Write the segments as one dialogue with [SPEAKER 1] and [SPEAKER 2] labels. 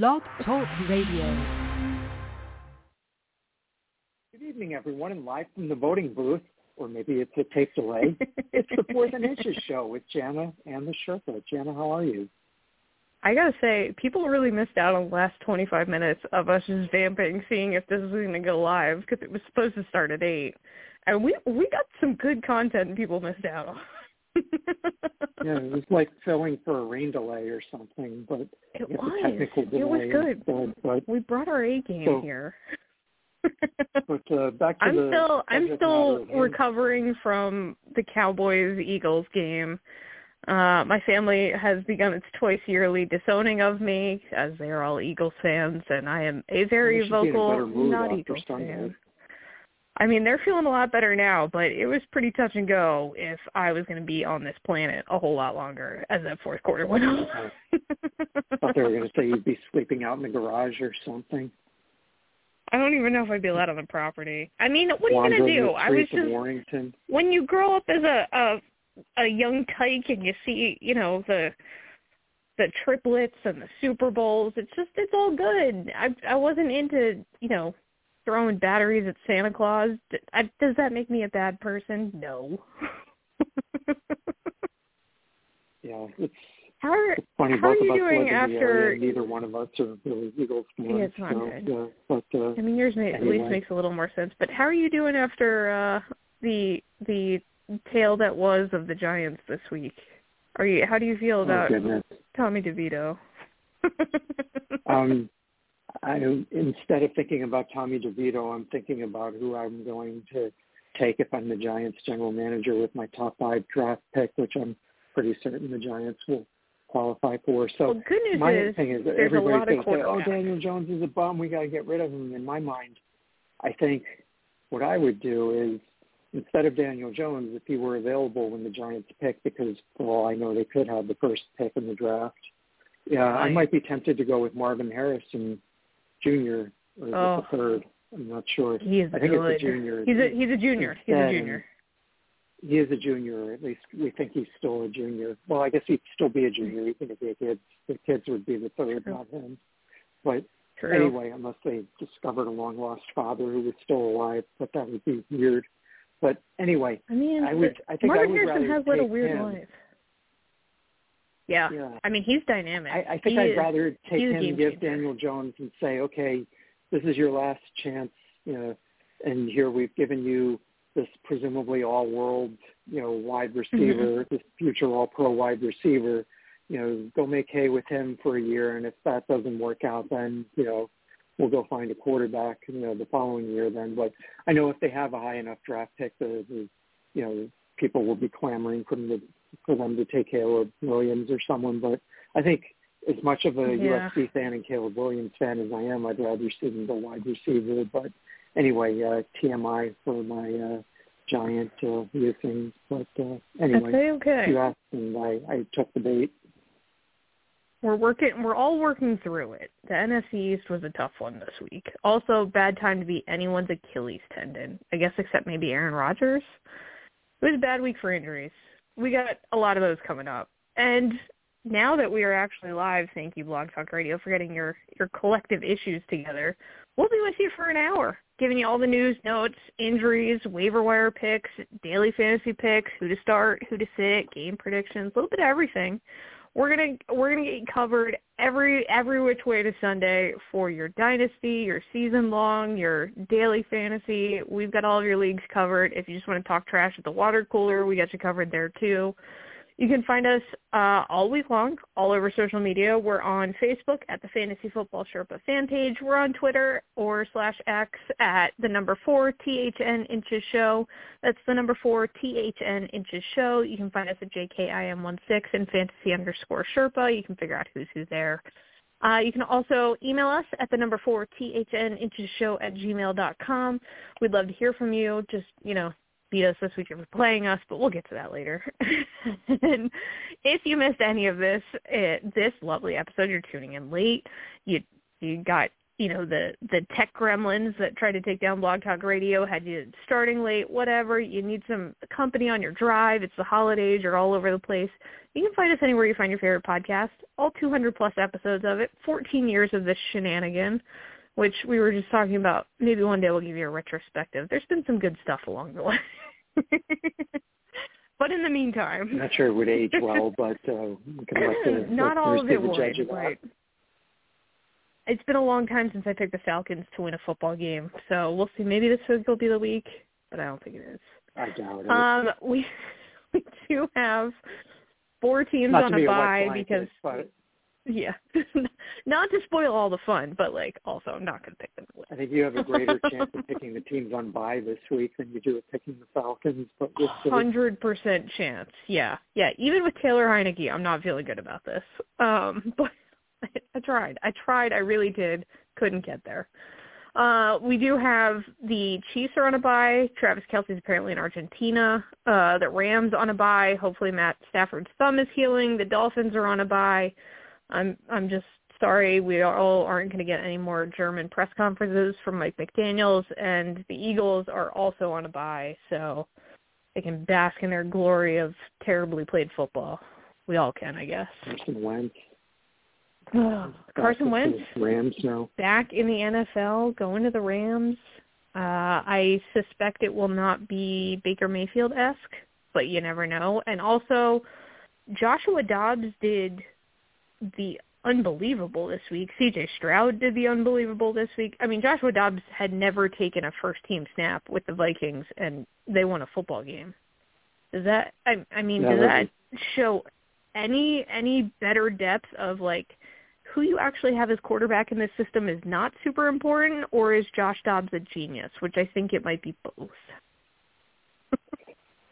[SPEAKER 1] Blog Talk Radio.
[SPEAKER 2] Good evening, everyone, and live from the voting booth, or maybe it's a tape delay. it's the Fourth and Inches show with Jana and the Sherpa. Jana, how are you?
[SPEAKER 3] I gotta say, people really missed out on the last 25 minutes of us just vamping, seeing if this was going to go live because it was supposed to start at eight, and we we got some good content people missed out on.
[SPEAKER 2] yeah, it was like filling for a rain delay or something, but
[SPEAKER 3] it
[SPEAKER 2] was. technical delay
[SPEAKER 3] it was good.
[SPEAKER 2] But,
[SPEAKER 3] we brought our A game
[SPEAKER 2] so,
[SPEAKER 3] here.
[SPEAKER 2] but uh, back to
[SPEAKER 3] I'm
[SPEAKER 2] the
[SPEAKER 3] still I'm still recovering from the Cowboys Eagles game. Uh, my family has begun its twice yearly disowning of me, as they are all Eagles fans, and I am a very vocal not Eagles fan. I mean, they're feeling a lot better now, but it was pretty touch and go if I was going to be on this planet a whole lot longer as that fourth quarter went on.
[SPEAKER 2] I thought they were going to say you'd be sleeping out in the garage or something.
[SPEAKER 3] I don't even know if I'd be allowed on the property. I mean, what are you going to do? I was just
[SPEAKER 2] Warrington.
[SPEAKER 3] when you grow up as a, a a young tyke and you see, you know, the the triplets and the Super Bowls. It's just it's all good. I I wasn't into you know throwing batteries at Santa Claus. Does that make me a bad person? No.
[SPEAKER 2] yeah, it's
[SPEAKER 3] how are,
[SPEAKER 2] funny.
[SPEAKER 3] How
[SPEAKER 2] both
[SPEAKER 3] are you
[SPEAKER 2] of us
[SPEAKER 3] doing after?
[SPEAKER 2] In the area. Neither one of us are really Eagles fans.
[SPEAKER 3] Yeah, it's not
[SPEAKER 2] so,
[SPEAKER 3] good.
[SPEAKER 2] Yeah, but uh,
[SPEAKER 3] I mean, yours may,
[SPEAKER 2] anyway.
[SPEAKER 3] at least makes a little more sense. But how are you doing after uh the the tale that was of the Giants this week? Are you? How do you feel about
[SPEAKER 2] oh,
[SPEAKER 3] Tommy DeVito?
[SPEAKER 2] um, I instead of thinking about Tommy DeVito, I'm thinking about who I'm going to take if I'm the Giants general manager with my top five draft pick, which I'm pretty certain the Giants will qualify for. So
[SPEAKER 3] well, good news
[SPEAKER 2] my
[SPEAKER 3] is
[SPEAKER 2] thing is that
[SPEAKER 3] there's a
[SPEAKER 2] everybody's
[SPEAKER 3] lot
[SPEAKER 2] going
[SPEAKER 3] of
[SPEAKER 2] to say, "Oh. Daniel Jones is a bum. We got to get rid of him." In my mind, I think what I would do is instead of Daniel Jones, if he were available when the Giants pick, because for all I know, they could have the first pick in the draft. Yeah, I might be tempted to go with Marvin Harrison Jr. or is it
[SPEAKER 3] Oh.
[SPEAKER 2] the third. I'm not sure.
[SPEAKER 3] He is
[SPEAKER 2] I think
[SPEAKER 3] good.
[SPEAKER 2] it's a junior.
[SPEAKER 3] He's a he's a junior. He's a junior.
[SPEAKER 2] He is a junior, or at least we think he's still a junior. Well, I guess he'd still be a junior even if the kids the kids would be the third,
[SPEAKER 3] True.
[SPEAKER 2] not him. But
[SPEAKER 3] True.
[SPEAKER 2] anyway, unless they discovered a long lost father who was still alive, but that would be weird. But anyway,
[SPEAKER 3] I mean,
[SPEAKER 2] I would. I think I would
[SPEAKER 3] Harrison
[SPEAKER 2] rather
[SPEAKER 3] has led a weird
[SPEAKER 2] him.
[SPEAKER 3] life. Yeah.
[SPEAKER 2] Yeah.
[SPEAKER 3] I mean, he's dynamic.
[SPEAKER 2] I, I think
[SPEAKER 3] He
[SPEAKER 2] I'd
[SPEAKER 3] is-
[SPEAKER 2] rather take him,
[SPEAKER 3] game
[SPEAKER 2] give
[SPEAKER 3] changer.
[SPEAKER 2] Daniel Jones, and say, okay, this is your last chance, you know, and here we've given you this presumably all-world, you know, wide receiver, mm-hmm. this future all-pro wide receiver. You know, go make hay with him for a year, and if that doesn't work out, then you know, we'll go find a quarterback, you know, the following year. Then, but I know if they have a high enough draft pick, the, the you know, people will be clamoring for them to for them to take Caleb Williams or someone. But I think as much of a
[SPEAKER 3] Yeah.
[SPEAKER 2] USC fan and Caleb Williams fan as I am, I'd rather see them go wide receiver. But anyway, uh, TMI for my uh, giant uh, using. But uh, anyway,
[SPEAKER 3] Okay, okay.
[SPEAKER 2] you asked and I, I took the bait.
[SPEAKER 3] We're working. We're all working through it. The NFC East was a tough one this week. Also, bad time to be anyone's Achilles tendon. I guess except maybe Aaron Rodgers. It was a bad week for injuries. We got a lot of those coming up. And now that we are actually live, thank you, Blog Talk Radio, for getting your your collective issues together. We'll be with you for an hour, giving you all the news, notes, injuries, waiver wire picks, daily fantasy picks, who to start, who to sit, game predictions, a little bit of everything we're gonna we're gonna get covered every every which way to Sunday for your dynasty, your season long, your daily fantasy. We've got all of your leagues covered. If you just want to talk trash at the water cooler, we got you covered there too. You can find us uh, all week long, all over social media. We're on Facebook at the Fantasy Football Sherpa fan page. We're on Twitter or slash X at the number four THN Inches Show. That's the number four THN Inches Show. You can find us at JKIM16 and Fantasy underscore Sherpa. You can figure out who's who there. Uh, you can also email us at the number four THN Inches Show at gmail dot com. We'd love to hear from you. Just, you know, beat us this week if you're playing us, but we'll get to that later. and if you missed any of this, uh, this lovely episode, you're tuning in late. You you got you know the the tech gremlins that try to take down Blog Talk Radio had you starting late, whatever. You need some company on your drive. It's the holidays. You're all over the place. You can find us anywhere you find your favorite podcast. All 200 plus episodes of it. 14 years of this shenanigan, which we were just talking about. Maybe one day we'll give you a retrospective. There's been some good stuff along the way. but in the meantime,
[SPEAKER 2] I'm not sure it would age well, but uh, we can let the
[SPEAKER 3] not all of it would.
[SPEAKER 2] Judge
[SPEAKER 3] right. It's been a long time since I picked the Falcons to win a football game, so we'll see. Maybe this week will be the week, but I don't think it is.
[SPEAKER 2] I doubt it.
[SPEAKER 3] Um, we we do have four teams
[SPEAKER 2] not
[SPEAKER 3] on a bye because
[SPEAKER 2] but
[SPEAKER 3] yeah, not to spoil all the fun, but like also I'm not going to pick them to win.
[SPEAKER 2] I think you have a greater chance of picking the teams on bye this week than you do of picking the Falcons. But.
[SPEAKER 3] Hundred percent chance. Yeah, yeah. Even with Taylor Heinicke, I'm not feeling good about this. Um, but I tried. I tried. I really did. Couldn't get there. Uh, we do have the Chiefs are on a bye. Travis Kelce's apparently in Argentina. Uh, the Rams on a bye. Hopefully Matt Stafford's thumb is healing. The Dolphins are on a bye. I'm I'm just sorry we all aren't going to get any more German press conferences from Mike McDaniel's, and the Eagles are also on a bye, so they can bask in their glory of terribly played football. We all can, I guess.
[SPEAKER 2] Carson Wentz.
[SPEAKER 3] Carson Wentz
[SPEAKER 2] Rams now.
[SPEAKER 3] back in the NFL, going to the Rams. Uh, I suspect it will not be Baker Mayfield esque, but you never know. And also, Joshua Dobbs did the unbelievable this week. CJ Stroud did the unbelievable this week. I mean, Joshua Dobbs had never taken a first team snap with the Vikings, and they won a football game. Does that? I, I mean, does
[SPEAKER 2] that
[SPEAKER 3] that show any any better depth of like who you actually have as quarterback in this system is not super important, or is Josh Dobbs a genius? Which I think it might be both.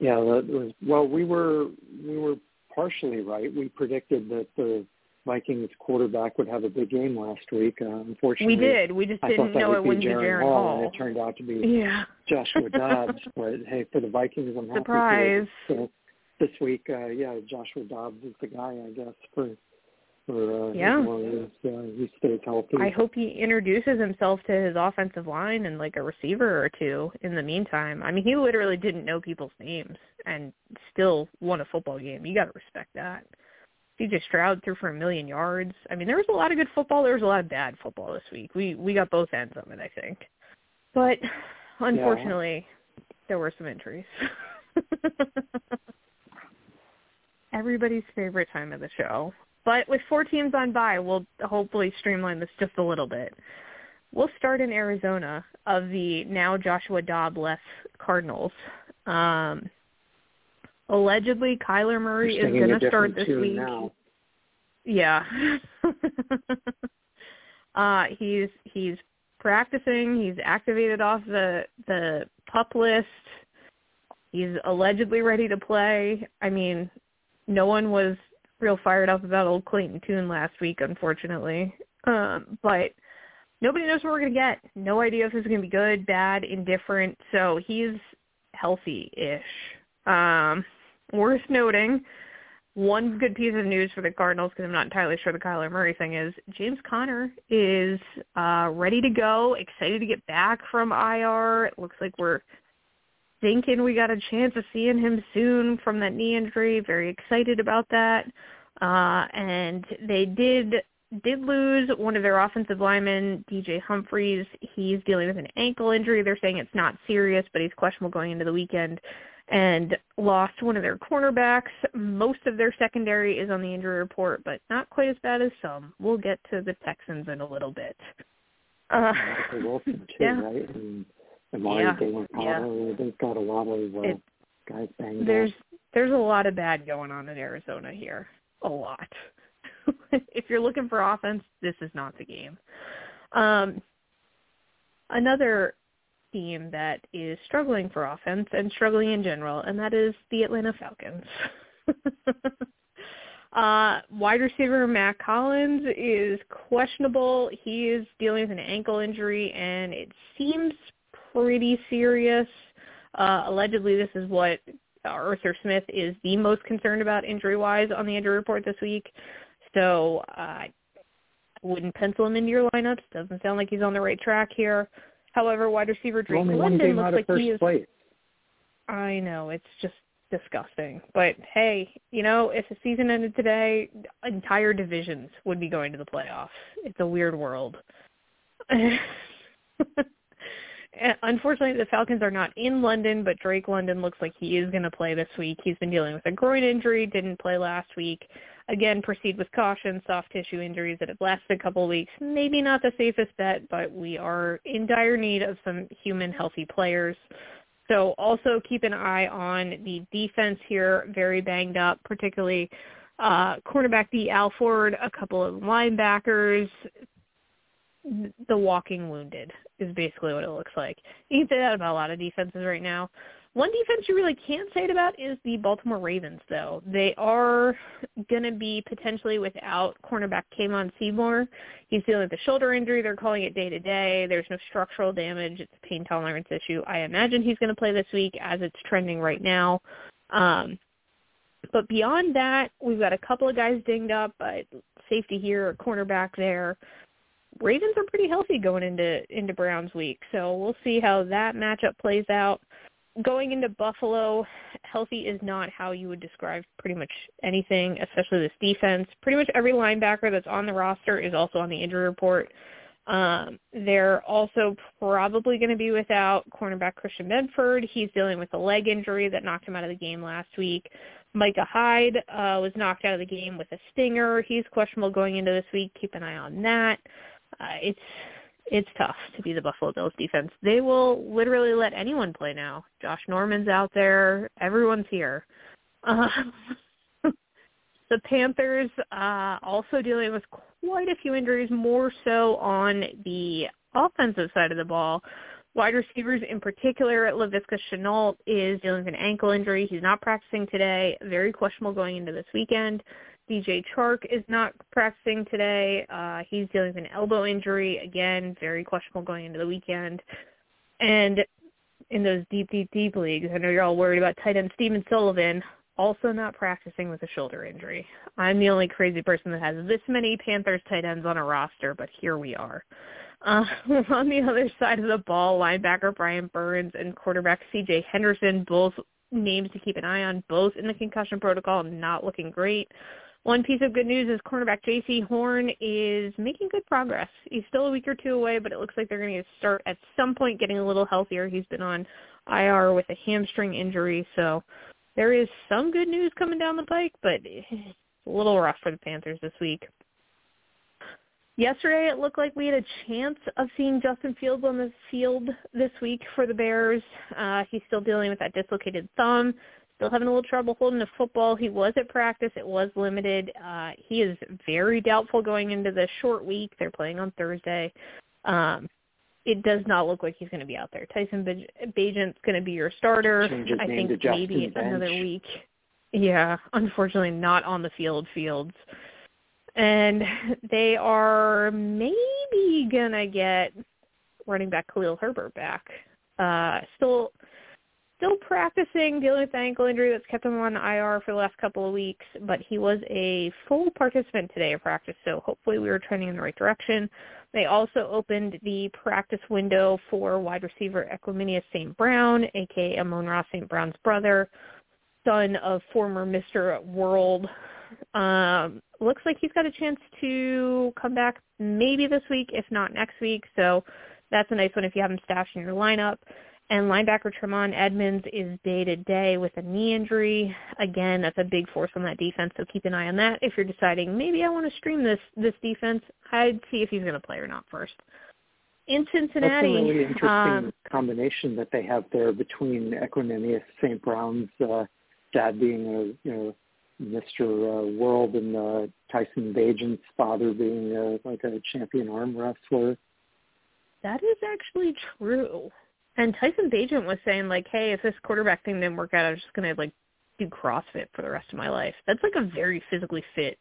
[SPEAKER 2] Yeah, that was well. We were we were partially right. We predicted that the Vikings quarterback would have a big game last week. Uh, unfortunately,
[SPEAKER 3] We did. We just
[SPEAKER 2] I
[SPEAKER 3] didn't know
[SPEAKER 2] would
[SPEAKER 3] it
[SPEAKER 2] be
[SPEAKER 3] wouldn't be Jaren
[SPEAKER 2] Hall,
[SPEAKER 3] Hall.
[SPEAKER 2] and it turned out to be
[SPEAKER 3] Yeah.
[SPEAKER 2] Joshua Dobbs. but hey, for the Vikings, I'm happy.
[SPEAKER 3] Surprise.
[SPEAKER 2] So this week, uh, yeah, Joshua Dobbs is the guy, I guess, for for uh,
[SPEAKER 3] Yeah.
[SPEAKER 2] as long as uh, he stays healthy.
[SPEAKER 3] I hope he introduces himself to his offensive line and like a receiver or two in the meantime. I mean, he literally didn't know people's names and still won a football game. You got to respect that. CJ Stroud threw for a million yards. I mean, there was a lot of good football. There was a lot of bad football this week. We we got both ends of it, I think. But unfortunately, there were some injuries. Everybody's favorite time of the show. But with four teams on bye, we'll hopefully streamline this just a little bit. We'll start in Arizona of the now Joshua Dobb-less Cardinals. Um, allegedly, Kyler Murray is going to start this week.
[SPEAKER 2] Now.
[SPEAKER 3] Yeah. uh he's he's practicing, he's activated off the the pup list. He's allegedly ready to play. I mean, no one was real fired up about old Clayton Tune last week, unfortunately. Um, but nobody knows what we're gonna get. No idea if this is gonna be good, bad, indifferent. So he's healthy-ish. Um, worth noting, one good piece of news for the Cardinals, because I'm not entirely sure the Kyler Murray thing is, James Conner is uh, ready to go, excited to get back from IR. It looks like we're thinking we got a chance of seeing him soon from that knee injury. Very excited about that. Uh, and they did did lose one of their offensive linemen, DJ Humphries. He's dealing with an ankle injury. They're saying it's not serious, but he's questionable going into the weekend. And lost one of their cornerbacks. Most of their secondary is on the injury report, but not quite as bad as some. We'll get to the Texans in a little bit. Uh,
[SPEAKER 2] Michael Wilson too,
[SPEAKER 3] yeah.
[SPEAKER 2] right? And Amari
[SPEAKER 3] Yeah,
[SPEAKER 2] Dillon
[SPEAKER 3] yeah.
[SPEAKER 2] They've got a lot of uh,
[SPEAKER 3] It-
[SPEAKER 2] guys banged
[SPEAKER 3] there's
[SPEAKER 2] up.
[SPEAKER 3] there's a lot of bad going on in Arizona here. A lot. if you're looking for offense, this is not the game. Um, another team that is struggling for offense and struggling in general, and that is the Atlanta Falcons. uh, wide receiver Mack Hollins is questionable. He is dealing with an ankle injury, and it seems pretty serious. Uh, allegedly, this is what Arthur Smith is the most concerned about injury-wise on the injury report this week. So uh, wouldn't pencil him into your lineups. Doesn't sound like he's on the right track here. However, wide receiver Drake
[SPEAKER 2] only
[SPEAKER 3] London looks like he is.
[SPEAKER 2] place.
[SPEAKER 3] I know it's just disgusting. But hey, you know, if the season ended today, entire divisions would be going to the playoffs. It's a weird world. Unfortunately, the Falcons are not in London, but Drake London looks like he is going to play this week. He's been dealing with a groin injury, didn't play last week. Again, proceed with caution. Soft tissue injuries that have lasted a couple weeks. Maybe not the safest bet, but we are in dire need of some human healthy players. So also keep an eye on the defense here, very banged up, particularly uh, cornerback D. Alford, a couple of linebackers, the walking wounded is basically what it looks like. You can say that about a lot of defenses right now. One defense you really can't say it about is the Baltimore Ravens, though. They are going to be potentially without cornerback Kevon Seymour. He's dealing with a shoulder injury. They're calling it day-to-day. There's no structural damage. It's a pain tolerance issue. I imagine he's going to play this week as it's trending right now. Um, but beyond that, we've got a couple of guys dinged up, safety here, a cornerback there. Ravens are pretty healthy going into into Browns week, so we'll see how that matchup plays out going into Buffalo, healthy is not how you would describe pretty much anything, especially this defense. Pretty much every linebacker that's on the roster is also on the injury report. Um, they're also probably going to be without cornerback Christian Benford. He's dealing with a leg injury that knocked him out of the game last week. Micah Hyde uh, was knocked out of the game with a stinger. He's questionable going into this week. Keep an eye on that. Uh, it's it's tough to be the Buffalo Bills defense. They will literally let anyone play now. Josh Norman's out there. Everyone's here. Uh, the Panthers uh, also dealing with quite a few injuries, more so on the offensive side of the ball. Wide receivers in particular, Laviska Shenault is dealing with an ankle injury. He's not practicing today. Very questionable going into this weekend. DJ Chark is not practicing today. Uh, he's dealing with an elbow injury. Again, very questionable going into the weekend. And in those deep, deep, deep leagues, I know you're all worried about tight end Stephen Sullivan, also not practicing with a shoulder injury. I'm the only crazy person that has this many Panthers tight ends on a roster, but here we are. Uh, on the other side of the ball, linebacker Brian Burns and quarterback C.J. Henderson, both names to keep an eye on, both in the concussion protocol, not looking great. One piece of good news is cornerback Jaycee Horn is making good progress. He's still a week or two away, but it looks like they're going to start at some point getting a little healthier. He's been on IR with a hamstring injury, so there is some good news coming down the pike, but it's a little rough for the Panthers this week. Yesterday, it looked like we had a chance of seeing Justin Fields on the field this week for the Bears. Uh, he's still dealing with that dislocated thumb still having a little trouble holding the football. He was at practice. It was limited. Uh, he is very doubtful going into the short week. They're playing on Thursday. Um, it does not look like he's going to be out there. Tyson Bagent's going to be your starter. I think maybe
[SPEAKER 2] Bench.
[SPEAKER 3] another week. Yeah, unfortunately not on the field fields. And they are maybe going to get running back Khalil Herbert back. Uh, still still practicing, dealing with the ankle injury that's kept him on IR for the last couple of weeks, but he was a full participant today of practice, so hopefully we were trending in the right direction. They also opened the practice window for wide receiver Equanimeous St. Brown, aka Amon-Ra St. Brown's brother, son of former Mr. World. Um, looks like he's got a chance to come back maybe this week, if not next week, so that's a nice one if you have him stashed in your lineup. And linebacker Tremaine Edmunds is day to day with a knee injury. Again, that's a big force on that defense, so keep an eye on that. If you're deciding maybe I want to stream this this defense, I'd see if he's going to play or not first. In Cincinnati,
[SPEAKER 2] that's a really interesting
[SPEAKER 3] um,
[SPEAKER 2] combination that they have there between Equanimeous St. Brown's uh, dad being a you know Mr. Uh, World and uh, Tyson Bagent's father being uh, like a champion arm wrestler.
[SPEAKER 3] That is actually true. And Tyson Bagent was saying like, hey, if this quarterback thing didn't work out, I'm just gonna like do CrossFit for the rest of my life. That's like a very physically fit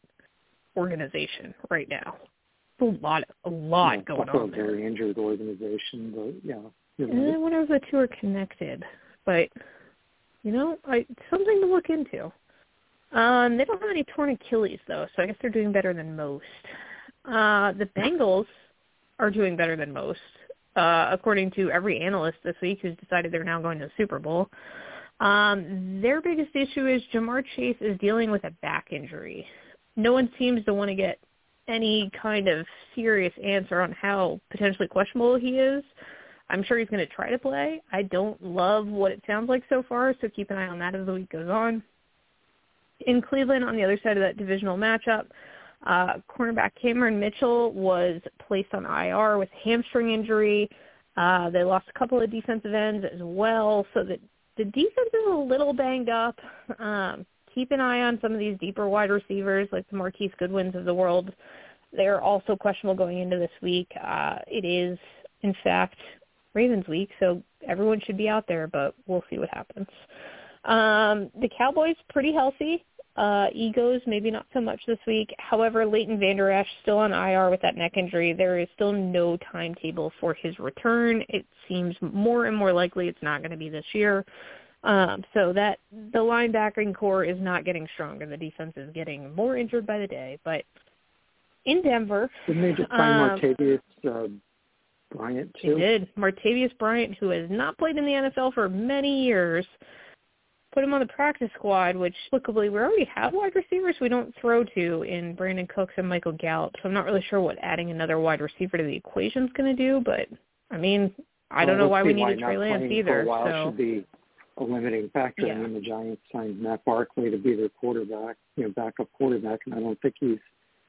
[SPEAKER 3] organization right now. It's A lot, a lot
[SPEAKER 2] yeah,
[SPEAKER 3] going on there.
[SPEAKER 2] very injured organization, but yeah.
[SPEAKER 3] And I wonder if the two are connected. But you know, I something to look into. Um, they don't have any torn Achilles though, so I guess they're doing better than most. Uh, the Bengals are doing better than most, uh, according to every analyst this week who's decided they're now going to the Super Bowl. Um, their biggest issue is Ja'Marr Chase is dealing with a back injury. No one seems to want to get any kind of serious answer on how potentially questionable he is. I'm sure he's going to try to play. I don't love what it sounds like so far, so keep an eye on that as the week goes on. In Cleveland, on the other side of that divisional matchup, uh, cornerback Cameron Mitchell was placed on IR with hamstring injury. Uh, they lost a couple of defensive ends as well, so that the defense is a little banged up. Um, keep an eye on some of these deeper wide receivers like the Marquise Goodwins of the world. They're also questionable going into this week. Uh, it is, in fact, Ravens week, so everyone should be out there, but we'll see what happens. Um, the Cowboys pretty healthy. Uh, Egos maybe not so much this week. However, Leighton Vander Esch still on IR with that neck injury. There is still no timetable for his return. It seems more and more likely it's not going to be this year. Um, so that the linebacking core is not getting stronger. The defense is getting more injured by the day. But in Denver,
[SPEAKER 2] didn't they just sign um, Martavis uh, Bryant too?
[SPEAKER 3] They did. Martavis Bryant, who has not played in the NFL for many years, put him on the practice squad, which luckily we already have wide receivers we don't throw to in Brandin Cooks and Michael Gallup. So I'm not really sure what adding another wide receiver to the equation is going to do, but I mean, I don't
[SPEAKER 2] well,
[SPEAKER 3] know why we
[SPEAKER 2] need
[SPEAKER 3] Trey Lance either.
[SPEAKER 2] For a while
[SPEAKER 3] so.
[SPEAKER 2] should be a limiting factor.
[SPEAKER 3] Yeah.
[SPEAKER 2] I mean, the Giants signed Matt Barkley to be their quarterback, you know, backup quarterback, and I don't think he's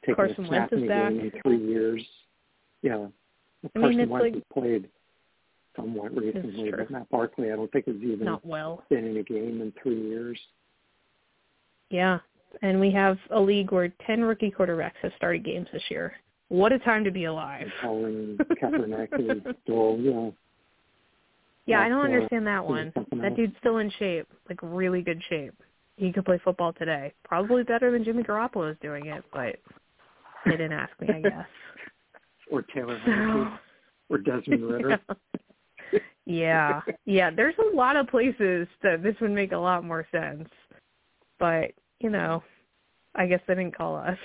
[SPEAKER 2] taken
[SPEAKER 3] Carson
[SPEAKER 2] a snap in the
[SPEAKER 3] back.
[SPEAKER 2] game in three years. Yeah,
[SPEAKER 3] I
[SPEAKER 2] Carson
[SPEAKER 3] mean,
[SPEAKER 2] Wentz
[SPEAKER 3] like,
[SPEAKER 2] has played somewhat recently, but Matt Barkley, I don't think has even
[SPEAKER 3] not well.
[SPEAKER 2] been in a game in three years.
[SPEAKER 3] Yeah, and we have a league where ten rookie quarterbacks have started games this year. What a time to be alive!
[SPEAKER 2] Colin Kaepernick is still, you know.
[SPEAKER 3] Yeah, I don't
[SPEAKER 2] uh,
[SPEAKER 3] understand that one. That dude's still in shape, like really good shape. He could play football today. Probably better than Jimmy Garoppolo is doing it, but they didn't ask me, I guess.
[SPEAKER 2] or Taylor Heinicke, or Desmond Ridder.
[SPEAKER 3] yeah, yeah. Yeah. There's a lot of places that this would make a lot more sense, but you know, I guess they didn't call us.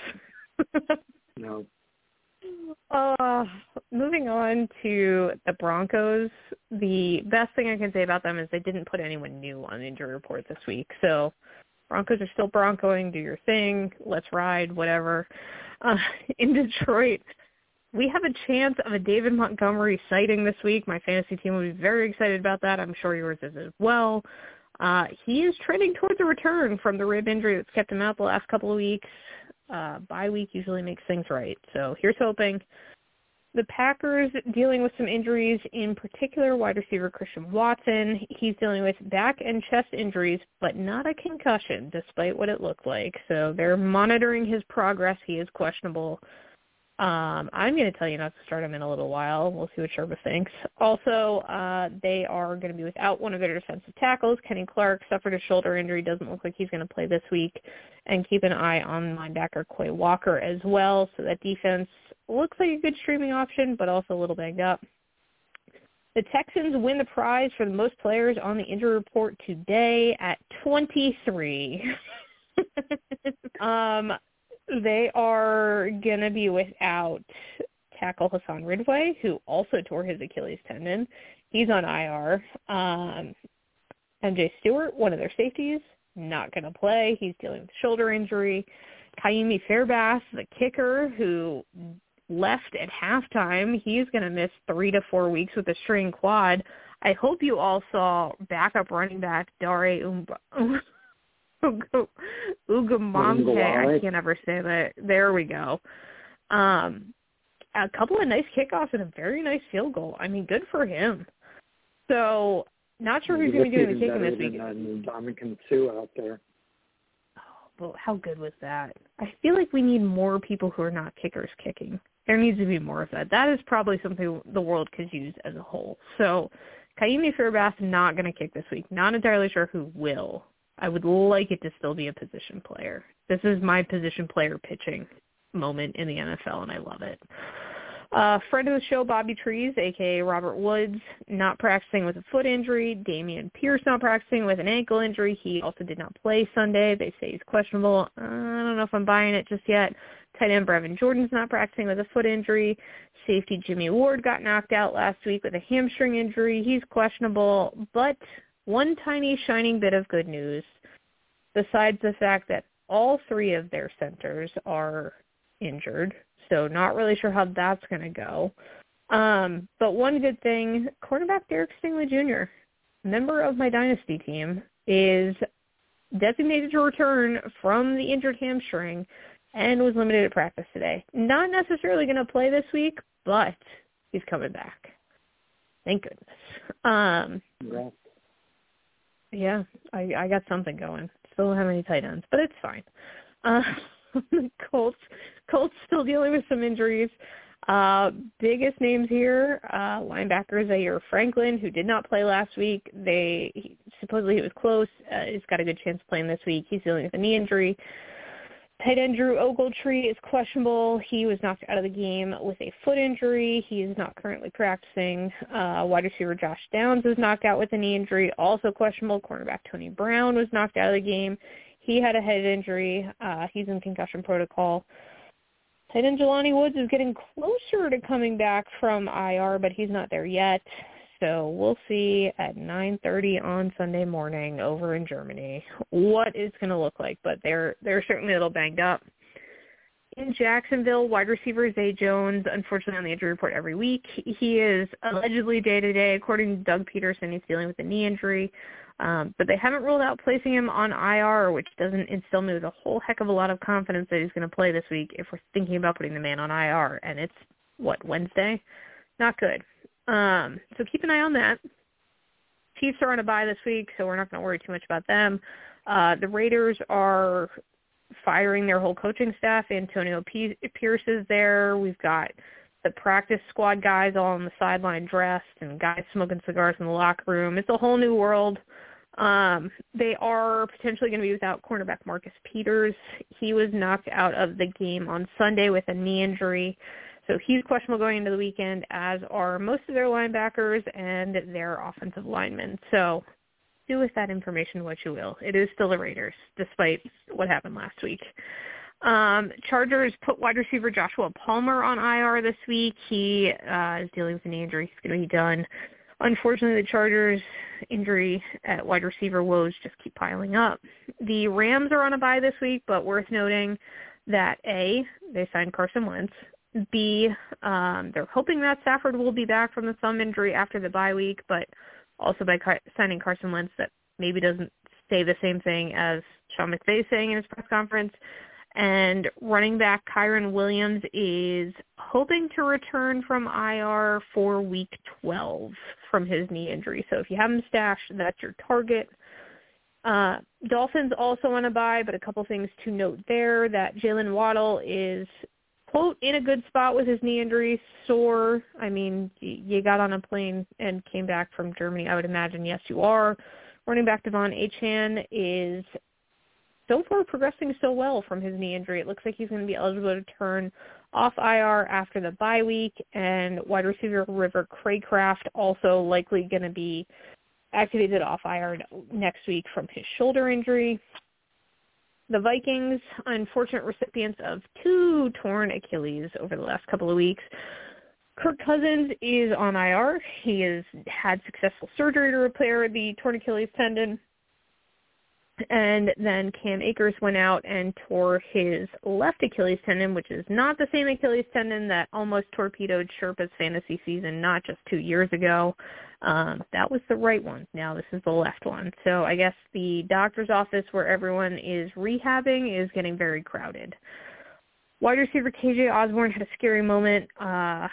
[SPEAKER 2] no.
[SPEAKER 3] Uh, moving on to the Broncos, the best thing I can say about them is they didn't put anyone new on the injury report this week. So Broncos are still broncoing, do your thing, let's ride, whatever. Uh, in Detroit, we have a chance of a David Montgomery sighting this week. My fantasy team will be very excited about that. I'm sure yours is as well. Uh, he is trending towards a return from the rib injury that's kept him out the last couple of weeks. Uh, bye week usually makes things right. So here's hoping. The Packers dealing with some injuries, in particular wide receiver Christian Watson. He's dealing with back and chest injuries, but not a concussion, despite what it looked like. So they're monitoring his progress. He is questionable. Um, I'm going to tell you not to start him in a little while. We'll see what Sherpa thinks. Also, uh, they are going to be without one of their defensive tackles. Kenny Clark suffered a shoulder injury. Doesn't look like he's going to play this week. And keep an eye on linebacker Quay Walker as well. So that defense looks like a good streaming option, but also a little banged up. The Texans win the prize for the most players on the injury report today at 23. um, they are going to be without tackle Hassan Ridgeway, who also tore his Achilles tendon. He's on IR. Um, MJ Stewart, one of their safeties, not going to play. He's dealing with shoulder injury. Ka'imi Fairbairn, the kicker, who left at halftime, he's going to miss three to four weeks with a strained quad. I hope you all saw backup running back Dare Umba. Ugamamke. I can't ever say that. There we go. Um, a couple of nice kickoffs and a very nice field goal. I mean, good for him. So, not sure who's going to be doing the kicking this week.
[SPEAKER 2] Dominican Sue out there.
[SPEAKER 3] Oh, but how good was that? I feel like we need more people who are not kickers kicking. There needs to be more of that. That is probably something the world could use as a whole. So, Ka'imi Fairbairn not going to kick this week. Not entirely sure who will. I would like it to still be a position player. This is my position player pitching moment in the NFL, and I love it. Uh, friend of the show, Bobby Trees, aka Robert Woods, not practicing with a foot injury. Dameon Pierce not practicing with an ankle injury. He also did not play Sunday. They say he's questionable. Uh, I don't know if I'm buying it just yet. Tight end Brevin Jordan's not practicing with a foot injury. Safety Jimmy Ward got knocked out last week with a hamstring injury. He's questionable, but one tiny shining bit of good news, besides the fact that all three of their centers are injured, so not really sure how that's going to go. Um, but one good thing, cornerback Derek Stingley Jr., member of my dynasty team, is designated to return from the injured hamstring and was limited at practice today. Not necessarily going to play this week, but he's coming back. Thank goodness. Um,
[SPEAKER 2] yeah.
[SPEAKER 3] I I got something going. Still don't have any tight ends, but it's fine. Uh, Colts Colts still dealing with some injuries. Uh, biggest names here, uh, linebacker Zaire Franklin, who did not play last week. They he, supposedly he was close. Uh, he's got a good chance of playing this week. He's dealing with a knee injury. Tight end Drew Ogletree is questionable. He was knocked out of the game with a foot injury. He is not currently practicing. Uh, wide receiver Josh Downs was knocked out with a knee injury, also questionable. Cornerback Tony Brown was knocked out of the game. He had a head injury. Uh, he's in concussion protocol. Tight end Jelani Woods is getting closer to coming back from IR, but he's not there yet. So we'll see at 9:30 on Sunday morning over in Germany what it's going to look like. But they're they're certainly a little banged up. In Jacksonville, wide receiver Zay Jones, unfortunately on the injury report every week. He is allegedly day to day, according to Doug Pederson, He's dealing with a knee injury. Um, but they haven't ruled out placing him on IR, which doesn't instill me with a whole heck of a lot of confidence that he's going to play this week if we're thinking about putting the man on IR. And it's, what, Wednesday? Not good. Um, so keep an eye on that. Chiefs are on a bye this week, so we're not going to worry too much about them. Uh, the Raiders are firing their whole coaching staff. Antonio Pierce is there. We've got the practice squad guys all on the sideline dressed and guys smoking cigars in the locker room. It's a whole new world. Um, they are potentially going to be without cornerback Marcus Peters. He was knocked out of the game on Sunday with a knee injury. So he's questionable going into the weekend, as are most of their linebackers and their offensive linemen. So do with that information what you will. It is still the Raiders, despite what happened last week. Um, Chargers put wide receiver Joshua Palmer on IR this week. He uh, is dealing with an injury. He's going to be done. Unfortunately, the Chargers' injury at wide receiver woes just keep piling up. The Rams are on a bye this week, but worth noting that A, they signed Carson Wentz. B, um, they're hoping that Stafford will be back from the thumb injury after the bye week, but also by car- signing Carson Wentz, that maybe doesn't say the same thing as Sean McVay saying in his press conference. And running back Kyren Williams is hoping to return from IR for week 12 from his knee injury. So if you have him stashed, that's your target. Uh, Dolphins also want to buy, but a couple things to note there that Jaylen Waddle is quote in a good spot with his knee injury, sore. I mean, you got on a plane and came back from Germany. I would imagine yes, you are. Running back De'Von Achane is so far progressing so well from his knee injury. It looks like he's going to be eligible to turn off IR after the bye week, and wide receiver River Cracraft also likely going to be activated off IR next week from his shoulder injury. The Vikings, unfortunate recipients of two torn Achilles over the last couple of weeks. Kirk Cousins is on IR. He has had successful surgery to repair the torn Achilles tendon. And then Cam Akers went out and tore his left Achilles tendon, which is not the same Achilles tendon that almost torpedoed Sherpa's fantasy season not just two years ago. Um, that was the right one. Now this is the left one. So I guess the doctor's office where everyone is rehabbing is getting very crowded. Wide receiver KJ Osborne had a scary moment. Uh,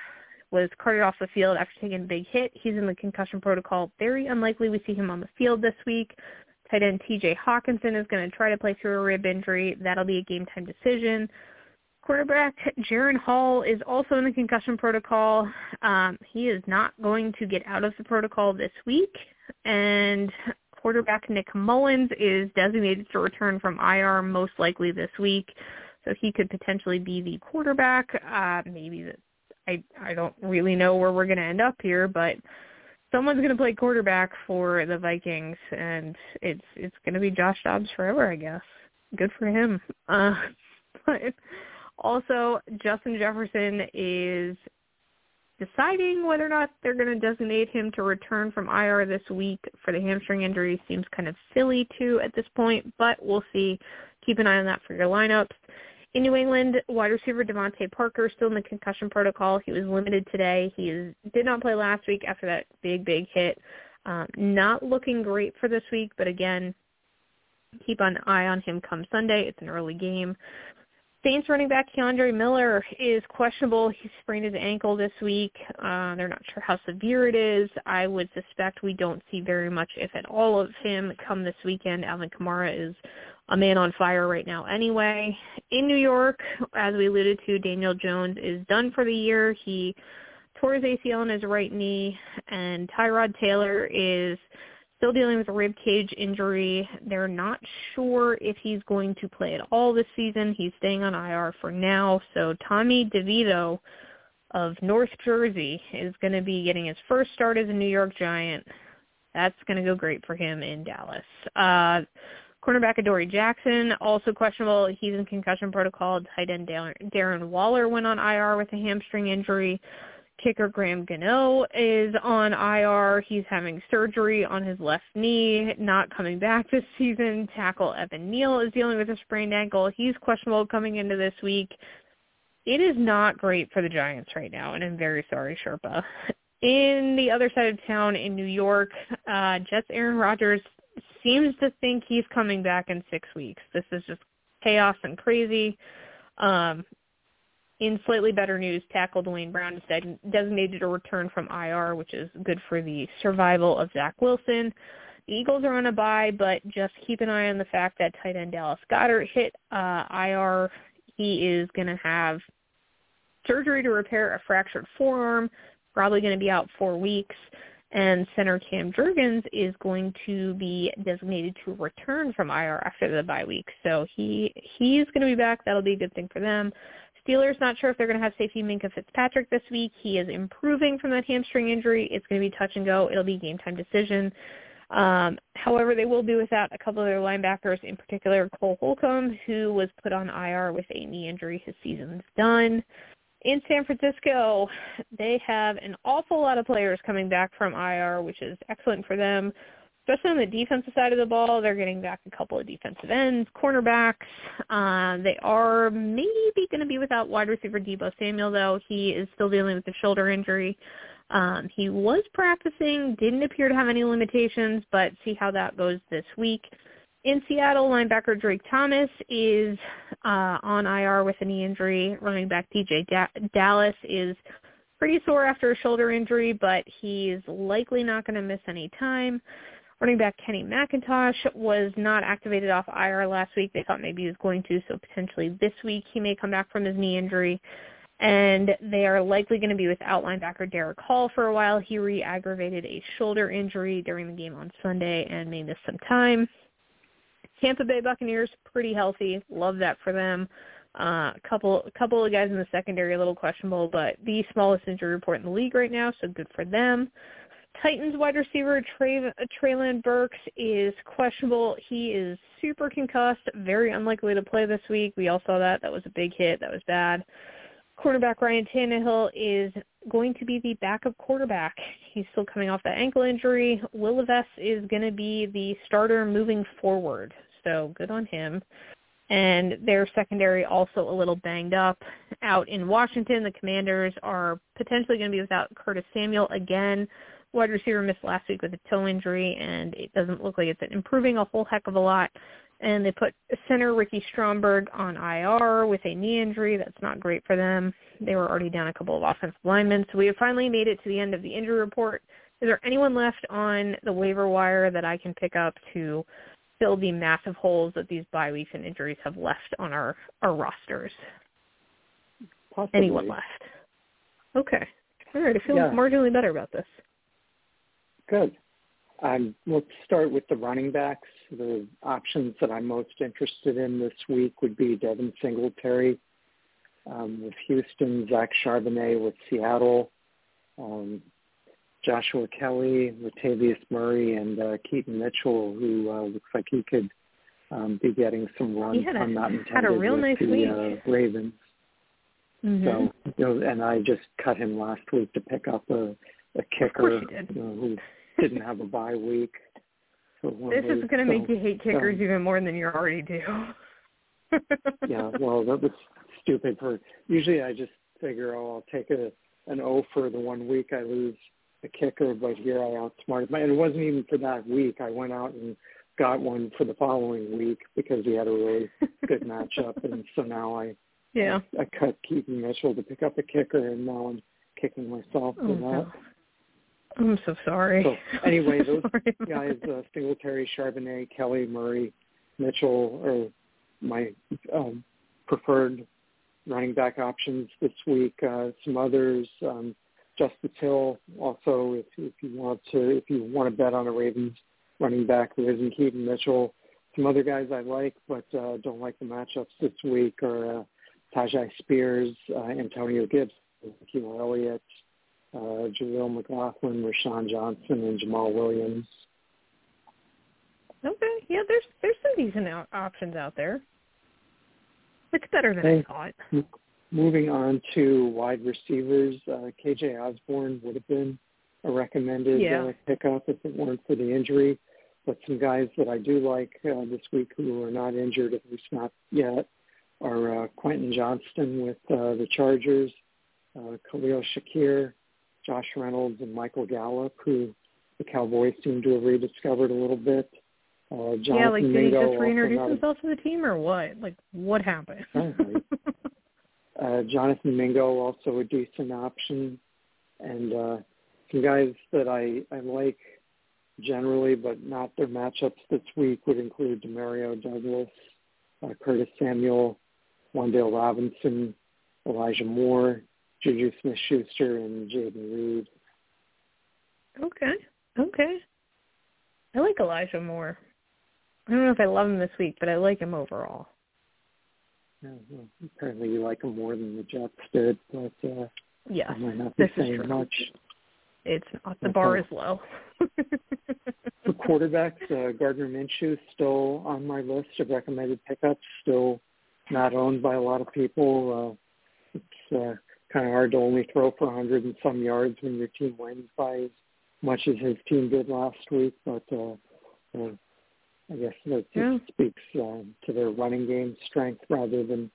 [SPEAKER 3] was carted off the field after taking a big hit. He's in the concussion protocol. Very unlikely we see him on the field this week. Tight end TJ Hockenson is going to try to play through a rib injury. That'll be a game time decision. Quarterback Jaren Hall is also in the concussion protocol. Um, he is not going to get out of the protocol this week. And quarterback Nick Mullens is designated to return from IR most likely this week. So he could potentially be the quarterback. Uh, maybe the, I I don't really know where we're going to end up here, but someone's going to play quarterback for the Vikings, and it's it's going to be Josh Dobbs forever, I guess. Good for him. Uh, but Also, Justin Jefferson is deciding whether or not they're going to designate him to return from IR this week for the hamstring injury seems kind of silly too at this point, but we'll see. Keep an eye on that for your lineups. In New England, wide receiver DeVante Parker still in the concussion protocol. He was limited today. He is, did not play last week after that big, big hit. Um, not looking great for this week, but again, keep an eye on him come Sunday. It's an early game. Saints running back Kendre Miller is questionable. He sprained his ankle this week. Uh, they're not sure how severe it is. I would suspect we don't see very much, if at all, of him come this weekend. Alvin Kamara is a man on fire right now anyway. In New York, as we alluded to, Daniel Jones is done for the year. He tore his ACL in his right knee, and Tyrod Taylor is – still dealing with a rib cage injury. They're not sure if he's going to play at all this season. He's staying on IR for now. So Tommy DeVito of North Jersey is going to be getting his first start as a New York Giant. That's going to go great for him in Dallas. Uh, cornerback Adoree Jackson, also questionable. He's in concussion protocol. Tight end Darren Waller went on IR with a hamstring injury. Kicker Graham Gano is on IR. He's having surgery on his left knee, not coming back this season. Tackle Evan Neal is dealing with a sprained ankle. He's questionable coming into this week. It is not great for the Giants right now, and I'm very sorry, Sherpa. In the other side of town in New York, uh, Jets Aaron Rodgers seems to think he's coming back in six weeks. This is just chaos and crazy. Um, in slightly better news, tackle Duane Brown is designated to return from IR, which is good for the survival of Zach Wilson. The Eagles are on a bye, but just keep an eye on the fact that tight end Dallas Goedert hit uh, IR. He is going to have surgery to repair a fractured forearm, probably going to be out four weeks. And center Cam Jurgens is going to be designated to return from IR after the bye week. So he he's going to be back. That'll be a good thing for them. Steelers not sure if they're going to have safety Minkah Fitzpatrick this week. He is improving from that hamstring injury. It's going to be touch and go. It'll be game time decision. Um, however, they will be without a couple of their linebackers, in particular Cole Holcomb, who was put on IR with a knee injury. His season's done. In San Francisco, they have an awful lot of players coming back from IR, which is excellent for them especially on the defensive side of the ball, they're getting back a couple of defensive ends, cornerbacks. Uh, they are maybe going to be without wide receiver Deebo Samuel, though. He is still dealing with a shoulder injury. Um, he was practicing, didn't appear to have any limitations, but see how that goes this week. In Seattle, linebacker Drake Thomas is uh, on IR with a knee injury. Running back DJ da- Dallas is pretty sore after a shoulder injury, but he's likely not going to miss any time. Running back Kenny McIntosh was not activated off IR last week. They thought maybe he was going to, so potentially this week he may come back from his knee injury. And they are likely going to be without linebacker Derick Hall for a while. He re-aggravated a shoulder injury during the game on Sunday and may miss some time. Tampa Bay Buccaneers pretty healthy. Love that for them. A uh, couple a couple of guys in the secondary a little questionable, but the smallest injury report in the league right now, so good for them. Titans wide receiver Trey, Treylon Burks is questionable. He is super concussed, very unlikely to play this week. We all saw that. That was a big hit. That was bad. Quarterback Ryan Tannehill is going to be the backup quarterback. He's still coming off that ankle injury. Will Levis is going to be the starter moving forward. So good on him. And their secondary also a little banged up. Out in Washington, the Commanders are potentially going to be without Curtis Samuel again wide receiver missed last week with a toe injury, and it doesn't look like it's improving a whole heck of a lot. And they put center Ricky Stromberg on IR with a knee injury. That's not great for them. They were already down a couple of offensive linemen. So we have finally made it to the end of the injury report. Is there anyone left on the waiver wire that I can pick up to fill the massive holes that these bye weeks and injuries have left on our, our rosters?
[SPEAKER 2] Possibly.
[SPEAKER 3] Anyone left? Okay. All right. I feel
[SPEAKER 2] yeah.
[SPEAKER 3] marginally better about this.
[SPEAKER 2] Good. Um, let's start with the running backs. The options that I'm most interested in this week would be Devin Singletary um, with Houston, Zach Charbonnet with Seattle, um, Joshua Kelly, Latavius Murray, and uh, Keaton Mitchell, who uh, looks like he could um, be getting some runs.
[SPEAKER 3] He had a,
[SPEAKER 2] I'm not
[SPEAKER 3] had a real nice
[SPEAKER 2] the
[SPEAKER 3] week.
[SPEAKER 2] Uh, Ravens.
[SPEAKER 3] Mm-hmm.
[SPEAKER 2] So you know, and I just cut him last week to pick up a a kicker
[SPEAKER 3] did.
[SPEAKER 2] You know, who didn't have a bye week. So
[SPEAKER 3] This is going to
[SPEAKER 2] so,
[SPEAKER 3] make you hate kickers
[SPEAKER 2] um,
[SPEAKER 3] even more than you already do.
[SPEAKER 2] yeah, well, that was stupid. For usually, I just figure, oh, I'll take a an O for the one week I lose a kicker, but here I outsmarted. My, and it wasn't even for that week. I went out and got one for the following week because we had a really good matchup, and so now I
[SPEAKER 3] yeah.
[SPEAKER 2] I, I cut Keaton Mitchell to pick up a kicker, and now I'm kicking myself for
[SPEAKER 3] Oh,
[SPEAKER 2] that.
[SPEAKER 3] no. I'm so sorry.
[SPEAKER 2] So anyway,
[SPEAKER 3] I'm
[SPEAKER 2] those
[SPEAKER 3] sorry
[SPEAKER 2] guys, uh, Singletary, Charbonnet, Kelly, Murray, Mitchell are my um, preferred running back options this week. Uh, some others, um, Justice Hill. Also, if, if you want to, if you want to bet on a Ravens running back who isn't Keaton Mitchell. Some other guys I like, but uh, don't like the matchups this week are uh, Tyjae Spears, uh, Antonio Gibbs, Kilo Elliott, uh, Jaleel McLaughlin, Roschon Johnson, and Jamaal Williams.
[SPEAKER 3] Okay, yeah, there's there's some decent out- options out there. It's better than I thought.
[SPEAKER 2] Moving on to wide receivers, uh, KJ Osborn would have been a recommended
[SPEAKER 3] Yeah.
[SPEAKER 2] uh, pickup if it weren't for the injury. But some guys that I do like uh, this week who are not injured, at least not yet, are uh, Quentin Johnston with uh, the Chargers, uh, Khalil Shakir, Josh Reynolds, and Michael Gallup, who the Cowboys seem to have rediscovered a little bit. Uh, Jonathan
[SPEAKER 3] yeah, like did he
[SPEAKER 2] Mingo,
[SPEAKER 3] just reintroduce himself to the team or what? Like what happened?
[SPEAKER 2] Uh, Jonathan Mingo, also a decent option, and uh, some guys that I, I like generally, but not their matchups this week would include Demario Douglas, uh, Curtis Samuel, Wan'Dale Robinson, Elijah Moore, Juju Smith-Schuster, and Jayden Reed.
[SPEAKER 3] okay, okay. I like Elijah Moore. I don't know if I love him this week, but I like him overall.
[SPEAKER 2] Yeah, well, apparently you like them more than the Jets did, but uh,
[SPEAKER 3] Yes,
[SPEAKER 2] I might not be
[SPEAKER 3] this is true.
[SPEAKER 2] much.
[SPEAKER 3] It's not. The
[SPEAKER 2] Okay.
[SPEAKER 3] bar is low.
[SPEAKER 2] For quarterbacks, uh, Gardner Minshew still on my list of recommended pickups. Still not owned by a lot of people. Uh, it's uh, kind of hard to only throw for 100 and some yards when your team wins by as much as his team did last week. But uh, uh, I guess that
[SPEAKER 3] Yeah.
[SPEAKER 2] speaks um, to their running game strength rather than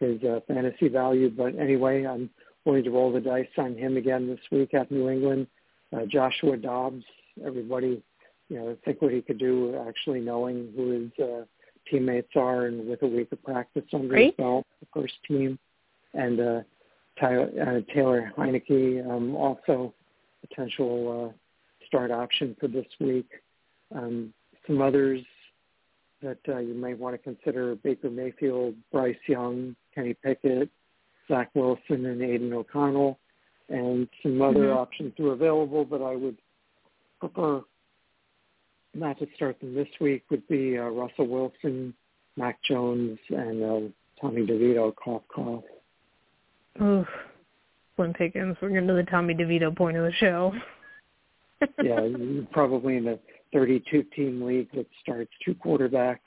[SPEAKER 2] his uh, fantasy value. But anyway, I'm willing to roll the dice on him again this week at New England. Uh, Joshua Dobbs, everybody, you know, think what he could do actually knowing who his uh, teammates are and with a week of practice under his belt, the first team. And uh, Tyler, uh, Taylor Heinicke, um, also potential uh, start option for this week. Um, some others that uh, you may want to consider Baker Mayfield, Bryce Young, Kenny Pickett, Zach Wilson, and Aidan O'Connell, and some other
[SPEAKER 3] Mhm.
[SPEAKER 2] options are available, but I would prefer not to start them this week would be uh, Russell Wilson, Mac Jones, and uh, Tommy DeVito, cough, cough.
[SPEAKER 3] Oof. Slim Pickens. We're getting to the Tommy DeVito point of the show.
[SPEAKER 2] yeah, probably in a 32-team league that starts two quarterbacks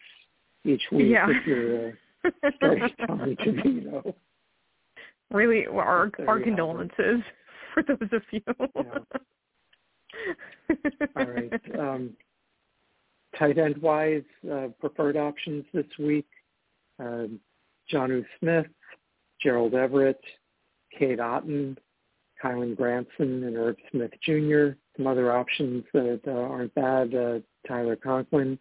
[SPEAKER 2] each week
[SPEAKER 3] Yeah.
[SPEAKER 2] if you're uh, starting Tommy DeVito.
[SPEAKER 3] really, well, our our condolences for those of you.
[SPEAKER 2] All right. Um, tight end wise, uh, preferred options this week: um, Jonnu Smith, Gerald Everett, Cade Otton, Kylen Granson, and Irv Smith Jr. Some other options that uh, aren't bad: uh, Tyler Conklin,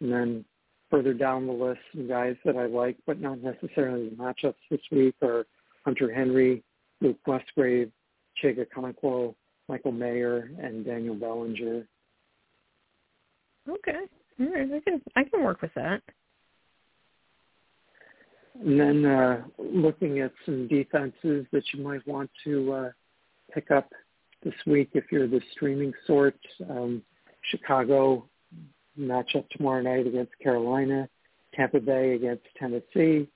[SPEAKER 2] and then further down the list, some guys that I like, but not necessarily the matchups this week are Hunter Henry, Luke Musgrave, Chig Okonkwo, Michael Mayer, and Daniel Bellinger.
[SPEAKER 3] okay. All right. I can I can work with that.
[SPEAKER 2] And then uh, looking at some defenses that you might want to uh, pick up this week if you're the streaming sort. Um, Chicago matchup tomorrow night against Carolina, Tampa Bay against Tennessee,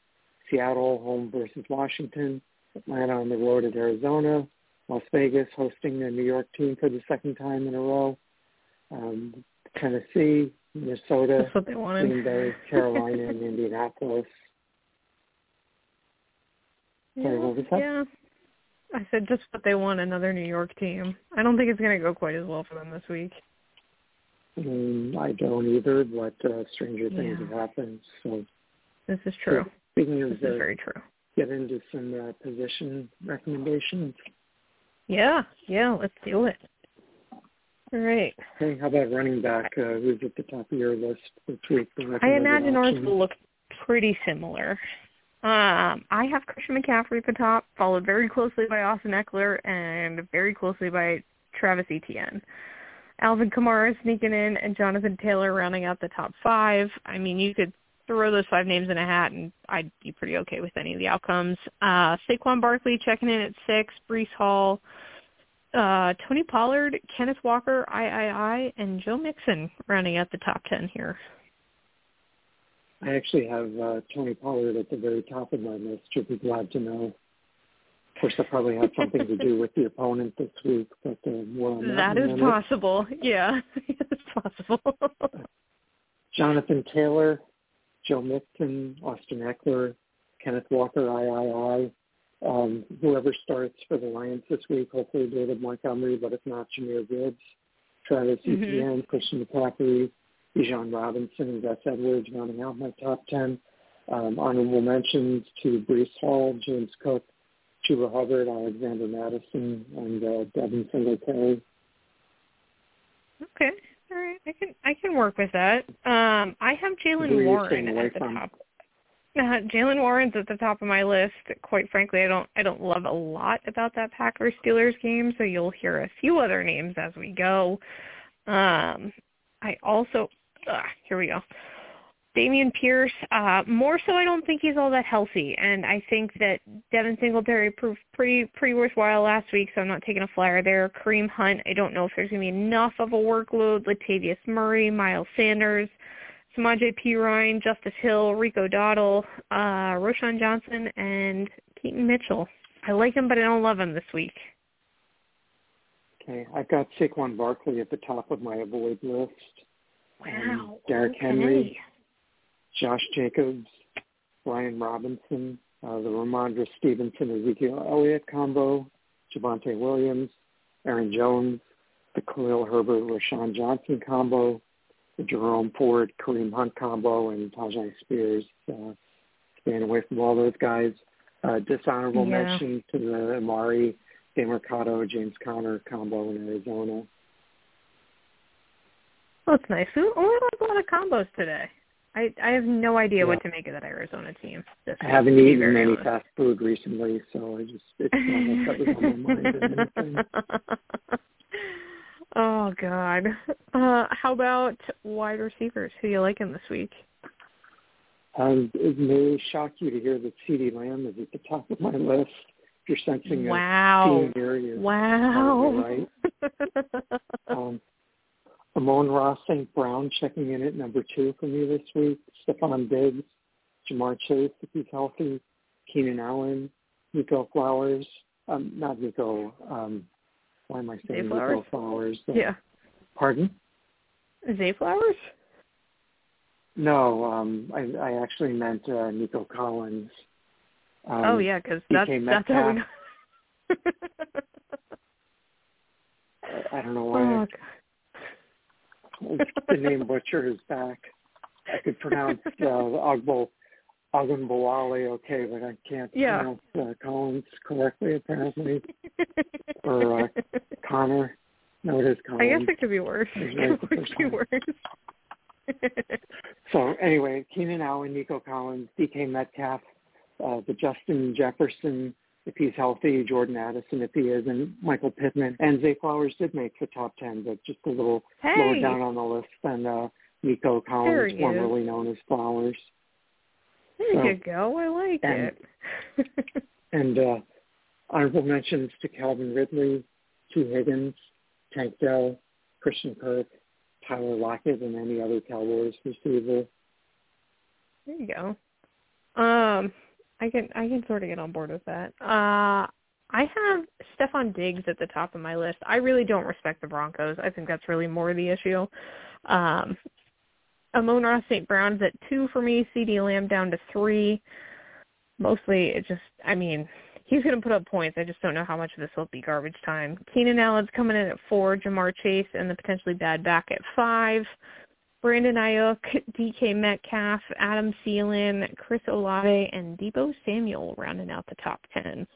[SPEAKER 2] Seattle home versus Washington, Atlanta on the road at Arizona, Las Vegas hosting the New York team for the second time in a row, um, Tennessee, Minnesota,
[SPEAKER 3] That's what they wanted.
[SPEAKER 2] Green Bay, Carolina, and Indianapolis. Sorry, was that?
[SPEAKER 3] Yeah. I said just what they want, another New York team. I don't think it's going to go quite as well for them this week.
[SPEAKER 2] Mm, I don't either, but uh, stranger things
[SPEAKER 3] Yeah.
[SPEAKER 2] have happened. So
[SPEAKER 3] This is true.
[SPEAKER 2] speaking
[SPEAKER 3] This
[SPEAKER 2] of
[SPEAKER 3] is very true.
[SPEAKER 2] get into some uh, position recommendations.
[SPEAKER 3] Yeah, yeah, let's do it. All right.
[SPEAKER 2] Hey, how about running back? Uh, who's at the top of your list this week?
[SPEAKER 3] I imagine ours will look pretty similar. Um, I have Christian McCaffrey at the top, followed very closely by Austin Ekeler and very closely by Travis Etienne. Alvin Kamara sneaking in and Jonathan Taylor rounding out the top five. I mean, you could throw those five names in a hat and I'd be pretty okay with any of the outcomes. Uh, Saquon Barkley checking in at six, Breece Hall, uh, Tony Pollard, Kenneth Walker, III, and Joe Mixon rounding out the top ten here.
[SPEAKER 2] I actually have uh, Tony Pollard at the very top of my list. You'll be glad to know. Of course, that probably has something to do with the opponent this week, but uh, on that.
[SPEAKER 3] That
[SPEAKER 2] in a
[SPEAKER 3] is possible. Yeah, it's possible.
[SPEAKER 2] Jonathan Taylor, Joe Mixon, Austin Ekeler, Kenneth Walker, III. Um, whoever starts for the Lions this week, hopefully David Montgomery, but if not, Jahmyr Gibbs, Travis
[SPEAKER 3] Mhm.
[SPEAKER 2] Etienne, Christian McCaffrey, Bijan Robinson, and Gus Edwards rounding out my top 10. Um, honorable mentions to Breece Hall, James Cook, Chuba Hubbard, Alexander Mattison, and uh, Devin Singletary.
[SPEAKER 3] okay, all right, I can I can work with that. Um, I have
[SPEAKER 2] Jaylen
[SPEAKER 3] Warren at the
[SPEAKER 2] from?
[SPEAKER 3] top. Uh, Jaylen Warren's at the top of my list. Quite frankly, I don't I don't love a lot about that Packers Steelers game, so you'll hear a few other names as we go. Um, I also uh, here we go. Dameon Pierce, uh, more so I don't think he's all that healthy and I think that Devin Singletary proved pretty pretty worthwhile last week, so I'm not taking a flyer there. Kareem Hunt, I don't know if there's gonna be enough of a workload. Latavius Murray, Miles Sanders, Samaj P. Ryan, Justice Hill, Rico Dowdle, uh, Roschon Johnson, and Keaton Mitchell. I like him, but I don't love him this week.
[SPEAKER 2] Okay, I've got Saquon Barkley at the top of my avoid list.
[SPEAKER 3] Wow.
[SPEAKER 2] Derrick
[SPEAKER 3] okay.
[SPEAKER 2] Henry, Josh Jacobs, Brian Robinson, uh, the Rhamondre Stevenson, Ezekiel Elliott combo, Javonte Williams, Aaron Jones, the Khalil Herbert, Roschon Johnson combo, the Jerome Ford, Kareem Hunt combo, and Tyjae Spears. Uh, staying away from all those guys. Uh, dishonorable
[SPEAKER 3] Yeah.
[SPEAKER 2] mention to the Emari, Demercado, James Conner combo in Arizona.
[SPEAKER 3] Well, that's nice. Who only has a lot of combos today? I I have no idea
[SPEAKER 2] Yeah.
[SPEAKER 3] what to make of that Arizona team. This
[SPEAKER 2] I haven't eaten any
[SPEAKER 3] honest.
[SPEAKER 2] fast food recently, so I just it's almost that was on my mind
[SPEAKER 3] oh God. Uh, how about wide receivers? Who you liking this week?
[SPEAKER 2] Um, it may shock you to hear that CeeDee Lamb is at the top of my list. If you're sensing
[SPEAKER 3] Wow.
[SPEAKER 2] a theme here, you're
[SPEAKER 3] Wow.
[SPEAKER 2] right. Um, Amon-Ra St. Brown checking in at number two for me this week. Stefon Diggs, Ja'Marr Chase if he's healthy, Keenan Allen, Nico Flowers, um, not Nico, um, why am I saying
[SPEAKER 3] Zay
[SPEAKER 2] Nico
[SPEAKER 3] Flowers?
[SPEAKER 2] Flowers? Uh,
[SPEAKER 3] yeah.
[SPEAKER 2] Pardon?
[SPEAKER 3] Zay Flowers?
[SPEAKER 2] No, um, I, I actually meant uh, Nico Collins. Um,
[SPEAKER 3] oh yeah, because that's that's how we.
[SPEAKER 2] I- I don't know
[SPEAKER 3] oh,
[SPEAKER 2] why the name butcher is back. I could pronounce uh, Ogbo Ogunbowale okay, but I can't
[SPEAKER 3] Yeah.
[SPEAKER 2] pronounce uh, Collins correctly apparently. Or, uh, Connor. No, it is Collins.
[SPEAKER 3] I guess it could be worse. It could be worse.
[SPEAKER 2] So anyway, Keenan Allen, Nico Collins, DK Metcalf, uh, the Justin Jefferson, if he's healthy, Jordan Addison if he isn't, Michael Pittman, and Zay Flowers did make the top ten, but just a little lower down on the list than uh, Nico Collins, formerly known as Flowers.
[SPEAKER 3] there
[SPEAKER 2] so-
[SPEAKER 3] you go. I like
[SPEAKER 2] and-
[SPEAKER 3] it.
[SPEAKER 2] And uh, honorable mentions to Calvin Ridley, Tee Higgins, Tank Dell, Christian Kirk, Tyler Lockett, and any other Cowboys receiver.
[SPEAKER 3] There you go. Um, I can I can sort of get on board with that. Uh, I have Stefon Diggs at the top of my list. I really don't respect the Broncos. I think that's really more the issue. Um, Amon-Ra St. Brown's at two for me. CeeDee Lamb down to three. Mostly, it just I mean he's going to put up points. I just don't know how much of this will be garbage time. Keenan Allen's coming in at four, Ja'Marr Chase and the potentially bad back at five. Brandon Aiyuk, DK Metcalf, Adam Thielen, Chris Olave, and Deebo Samuel rounding out the top ten.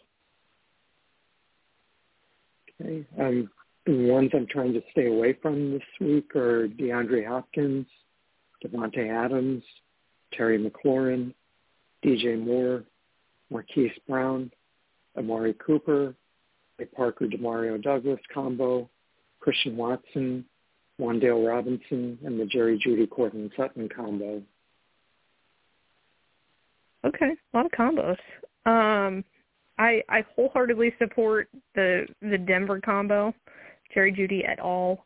[SPEAKER 2] Okay. Um, the ones I'm trying to stay away from this week are DeAndre Hopkins, Davante Adams, Terry McLaurin, DJ Moore, Marquise Brown, Amari Cooper, a Parker Demario Douglas combo, Christian Watson, Wan'Dale Robinson, and the Jerry Jeudy Courtland Sutton combo.
[SPEAKER 3] Okay, a lot of combos. Um, I I wholeheartedly support the the Denver combo, Jerry Jeudy et al.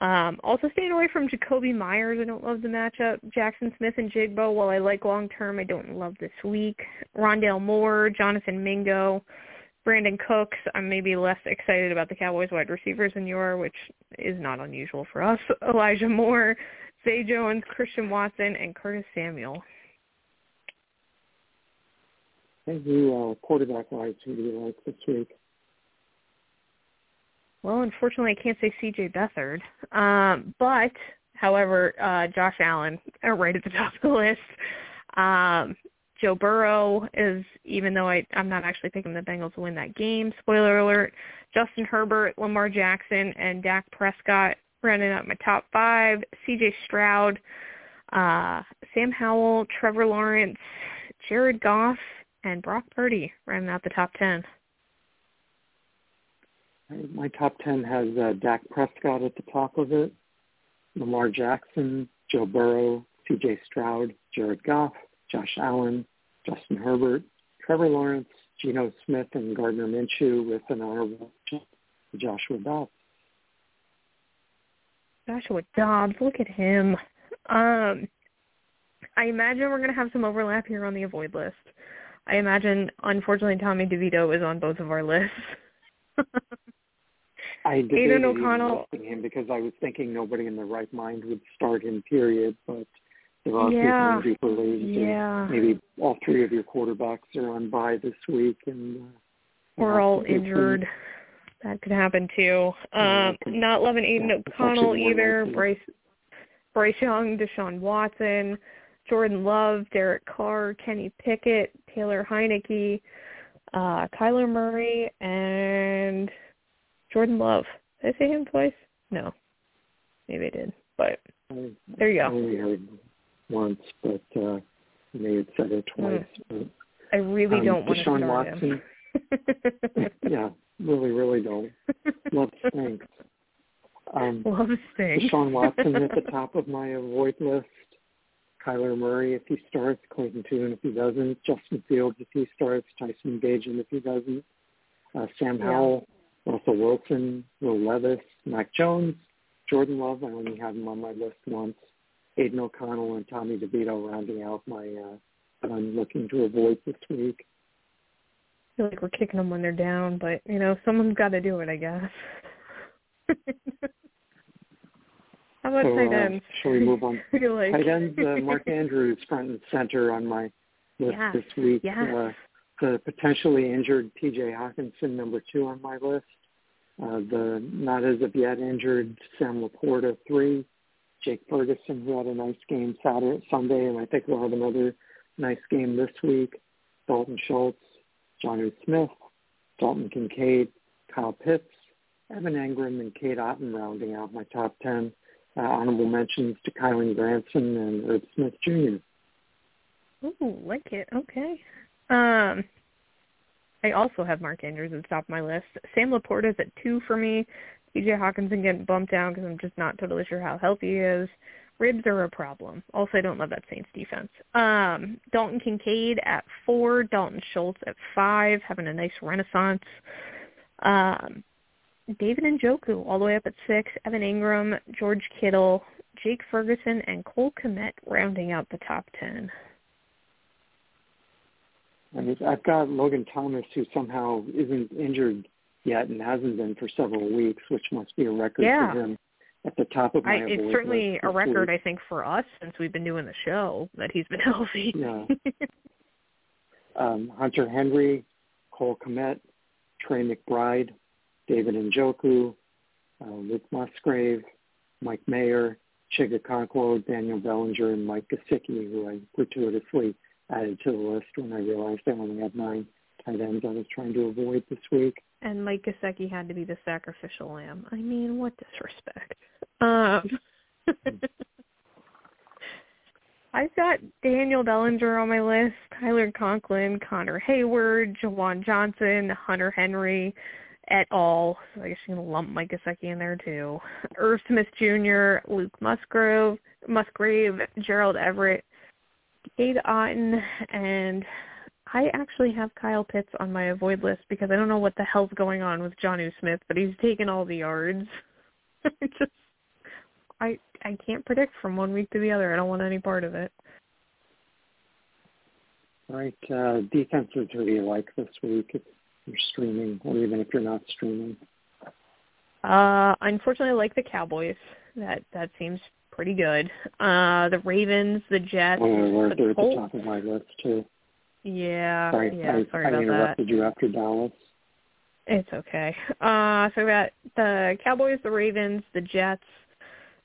[SPEAKER 3] Um, also staying away from Jakobi Meyers. I don't love the matchup. Jaxon Smith-Njigba, while I like long term, I don't love this week. Rondale Moore, Jonathan Mingo, Brandin Cooks. I'm maybe less excited about the Cowboys wide receivers than you are, which is not unusual for us. Elijah Moore, Zay Jones, Christian Watson, and Curtis Samuel.
[SPEAKER 2] Hey, you uh, quarterback wise, who do you like this week?
[SPEAKER 3] Well, unfortunately, I can't say C.J. Beathard, um, but however, uh, Josh Allen uh, right at the top of the list. Um, Joe Burrow is, even though I, I'm not actually picking the Bengals to win that game. Spoiler alert: Justin Herbert, Lamar Jackson, and Dak Prescott rounding up my top five. C.J. Stroud, uh, Sam Howell, Trevor Lawrence, Jared Goff, and Brock Purdy rounding out the top ten.
[SPEAKER 2] My top ten has uh, Dak Prescott at the top of it, Lamar Jackson, Joe Burrow, C.J. Stroud, Jared Goff, Josh Allen, Justin Herbert, Trevor Lawrence, Geno Smith, and Gardner Minshew with an honorable Joshua Dobbs.
[SPEAKER 3] Joshua Dobbs, look at him. Um, I imagine we're going to have some overlap here on the avoid list. I imagine, unfortunately, Tommy DeVito is on both of our lists.
[SPEAKER 2] I debated
[SPEAKER 3] Aidan O'Connell
[SPEAKER 2] him because I was thinking nobody in their right mind would start him. Period, but there are
[SPEAKER 3] yeah.
[SPEAKER 2] people in deeper leagues.
[SPEAKER 3] Yeah.
[SPEAKER 2] Maybe all three of your quarterbacks are on bye this week, and uh,
[SPEAKER 3] we're all injured. That could happen too. Um, not loving Aidan
[SPEAKER 2] yeah,
[SPEAKER 3] O'Connell either. Bryce, Bryce Young, Deshaun Watson, Jordan Love, Derek Carr, Kenny Pickett, Taylor Heinicke, uh, Kyler Murray, and Jordan Love. Did I say him twice? No. Maybe I did. But there you go.
[SPEAKER 2] I only heard once, but uh, may have said it twice. Mm. But,
[SPEAKER 3] I really
[SPEAKER 2] um,
[SPEAKER 3] don't want
[SPEAKER 2] Deshaun
[SPEAKER 3] to start
[SPEAKER 2] Watson. yeah, really, really don't. Love stinks. Um,
[SPEAKER 3] Love stinks.
[SPEAKER 2] Deshaun Watson at the top of my avoid list. Kyler Murray if he starts, Clayton Tune if he doesn't, Justin Fields if he starts, Tyson Bagent if he doesn't, uh, Sam
[SPEAKER 3] Yeah.
[SPEAKER 2] Howell, Russell Wilson, Will Levis, Mac Jones, Jordan Love. I only have him on my list once. Aidan O'Connell and Tommy DeVito rounding out my uh, that I'm looking to avoid this week.
[SPEAKER 3] I feel like we're kicking them when they're down, but you know, someone's got to do it, I guess. How about
[SPEAKER 2] so,
[SPEAKER 3] tight
[SPEAKER 2] uh,
[SPEAKER 3] ends?
[SPEAKER 2] shall we move on?
[SPEAKER 3] Like...
[SPEAKER 2] Tight ends, uh, Mark Andrews front and center on my list
[SPEAKER 3] Yes,
[SPEAKER 2] this week.
[SPEAKER 3] yes.
[SPEAKER 2] Uh, the potentially injured T.J. Hockenson, number two on my list. Uh, the not as of yet injured Sam LaPorta, three. Jake Ferguson, who had a nice game Saturday, Sunday, and I think we'll have another nice game this week. Dalton Schultz, Jonnu Smith, Dalton Kincaid, Kyle Pitts, Evan Engram, and Cade Otton rounding out my top 10. Uh, honorable mentions to Kylen Granson and Irv Smith Jr.
[SPEAKER 3] Ooh, like it. Okay. Um, I also have Mark Andrews at the top of my list. Sam LaPorta is at two for me. TJ Hockenson getting bumped down because I'm just not totally sure how healthy he is. Ribs are a problem. Also, I don't love that Saints defense. Um, Dalton Kincaid at four. Dalton Schultz at five, having a nice renaissance. Um, David Njoku all the way up at six. Evan Engram, George Kittle, Jake Ferguson, and Cole Kmet rounding out the top ten.
[SPEAKER 2] I mean, I've got Logan Thomas, who somehow isn't injured yet and hasn't been for several weeks, which must be a record
[SPEAKER 3] Yeah.
[SPEAKER 2] for him at the top of my
[SPEAKER 3] I, it's certainly a record,
[SPEAKER 2] week.
[SPEAKER 3] I think, for us since we've been doing the show that he's been healthy.
[SPEAKER 2] Yeah. um, Hunter Henry, Cole Kmet, Trey McBride, David Njoku, uh, Luke Musgrave, Mike Mayer, Chig Okonkwo, Daniel Bellinger, and Mike Gesicki, who I gratuitously added to the list when I realized I only had nine tight ends I was trying to avoid this week.
[SPEAKER 3] And Mike Gesicki had to be the sacrificial lamb. I mean, what disrespect. Um, I've got Daniel Bellinger on my list, Tyler Conklin, Connor Heyward, Juwan Johnson, Hunter Henry, et al. So I guess you can lump Mike Gesicki in there too. Irv Smith Jr., Luke Musgrove, Musgrave, Gerald Everett, Cade Otton, and I actually have Kyle Pitts on my avoid list because I don't know what the hell's going on with Jonnu Smith, but he's taken all the yards. just I I can't predict from one week to the other. I don't want any part of it.
[SPEAKER 2] Right. Uh, defenses who do you like this week if you're streaming, or even if you're not streaming?
[SPEAKER 3] Uh, unfortunately, I like the Cowboys. That that seems pretty good. Uh, the Ravens, the Jets,
[SPEAKER 2] oh,
[SPEAKER 3] the
[SPEAKER 2] they're at the top of my list too.
[SPEAKER 3] Yeah,
[SPEAKER 2] Sorry,
[SPEAKER 3] yeah.
[SPEAKER 2] I,
[SPEAKER 3] sorry
[SPEAKER 2] I
[SPEAKER 3] about
[SPEAKER 2] interrupted
[SPEAKER 3] that.
[SPEAKER 2] you after Dallas.
[SPEAKER 3] It's okay. Uh, so we got the Cowboys, the Ravens, the Jets,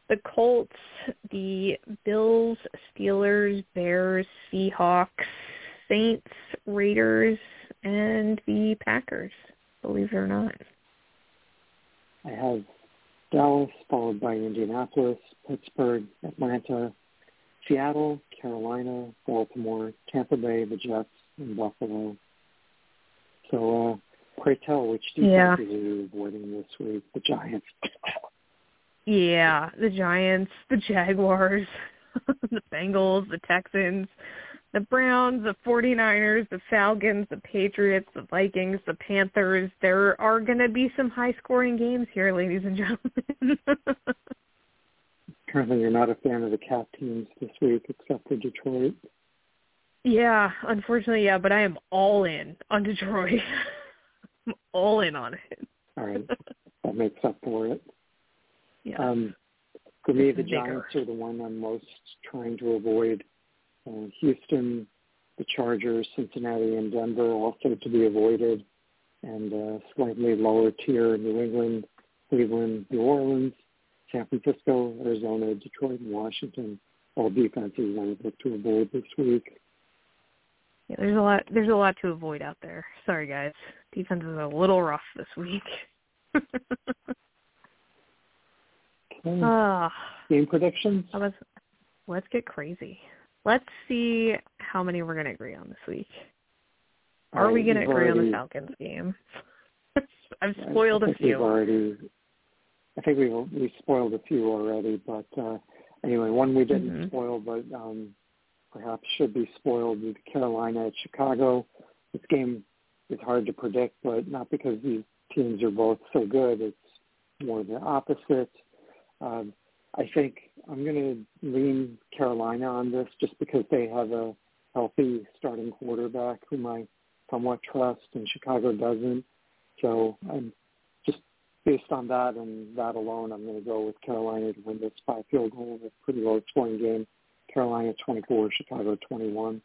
[SPEAKER 3] the Colts, the Bills, Steelers, Bears, Seahawks, Saints, Raiders, and the Packers. Believe it or not.
[SPEAKER 2] I have Dallas, followed by Indianapolis, Pittsburgh, Atlanta, Seattle, Carolina, Baltimore, Tampa Bay, the Jets, and Buffalo. So, uh, pray tell, which
[SPEAKER 3] Yeah.
[SPEAKER 2] defenses are you avoiding this week? The Giants.
[SPEAKER 3] Yeah, the Giants, the Jaguars, the Bengals, the Texans, the Browns, the 49ers, the Falcons, the Patriots, the Vikings, the Panthers. There are going to be some high-scoring games here, ladies and gentlemen.
[SPEAKER 2] Apparently, you're not a fan of the Cat teams this week, except for Detroit.
[SPEAKER 3] yeah, unfortunately, yeah, but I am all in on Detroit. I'm all in on it.
[SPEAKER 2] All right, that makes up for it.
[SPEAKER 3] Yeah.
[SPEAKER 2] Um, for me, the
[SPEAKER 3] bigger.
[SPEAKER 2] Giants are the one I'm most trying to avoid. Uh, Houston, the Chargers, Cincinnati, and Denver also to be avoided. And uh, slightly lower tier, New England, Cleveland, New Orleans, San Francisco, Arizona, Detroit, and Washington. All defenses I would look to avoid this week.
[SPEAKER 3] yeah, there's a lot there's a lot to avoid out there. Sorry guys. Defense is a little rough this week.
[SPEAKER 2] Okay.
[SPEAKER 3] Ah,
[SPEAKER 2] Game predictions?
[SPEAKER 3] How about let's get crazy. Let's see how many we're gonna agree on this week. Are
[SPEAKER 2] All
[SPEAKER 3] we gonna
[SPEAKER 2] we've
[SPEAKER 3] agree on the Falcons game? I've
[SPEAKER 2] I-
[SPEAKER 3] spoiled
[SPEAKER 2] I
[SPEAKER 3] a
[SPEAKER 2] think We've
[SPEAKER 3] few.
[SPEAKER 2] already, I think we've we spoiled a few already, but uh, anyway, one we didn't
[SPEAKER 3] Mhm.
[SPEAKER 2] spoil, but um, perhaps should be spoiled with Carolina at Chicago. This game is hard to predict, but not because these teams are both so good. It's more the opposite. Um, I think I'm going to lean Carolina on this just because they have a healthy starting quarterback whom I somewhat trust, and Chicago doesn't. So I'm based on that and that alone, I'm going to go with Carolina to win this by field goal. A pretty low scoring game. Carolina 24, Chicago 21.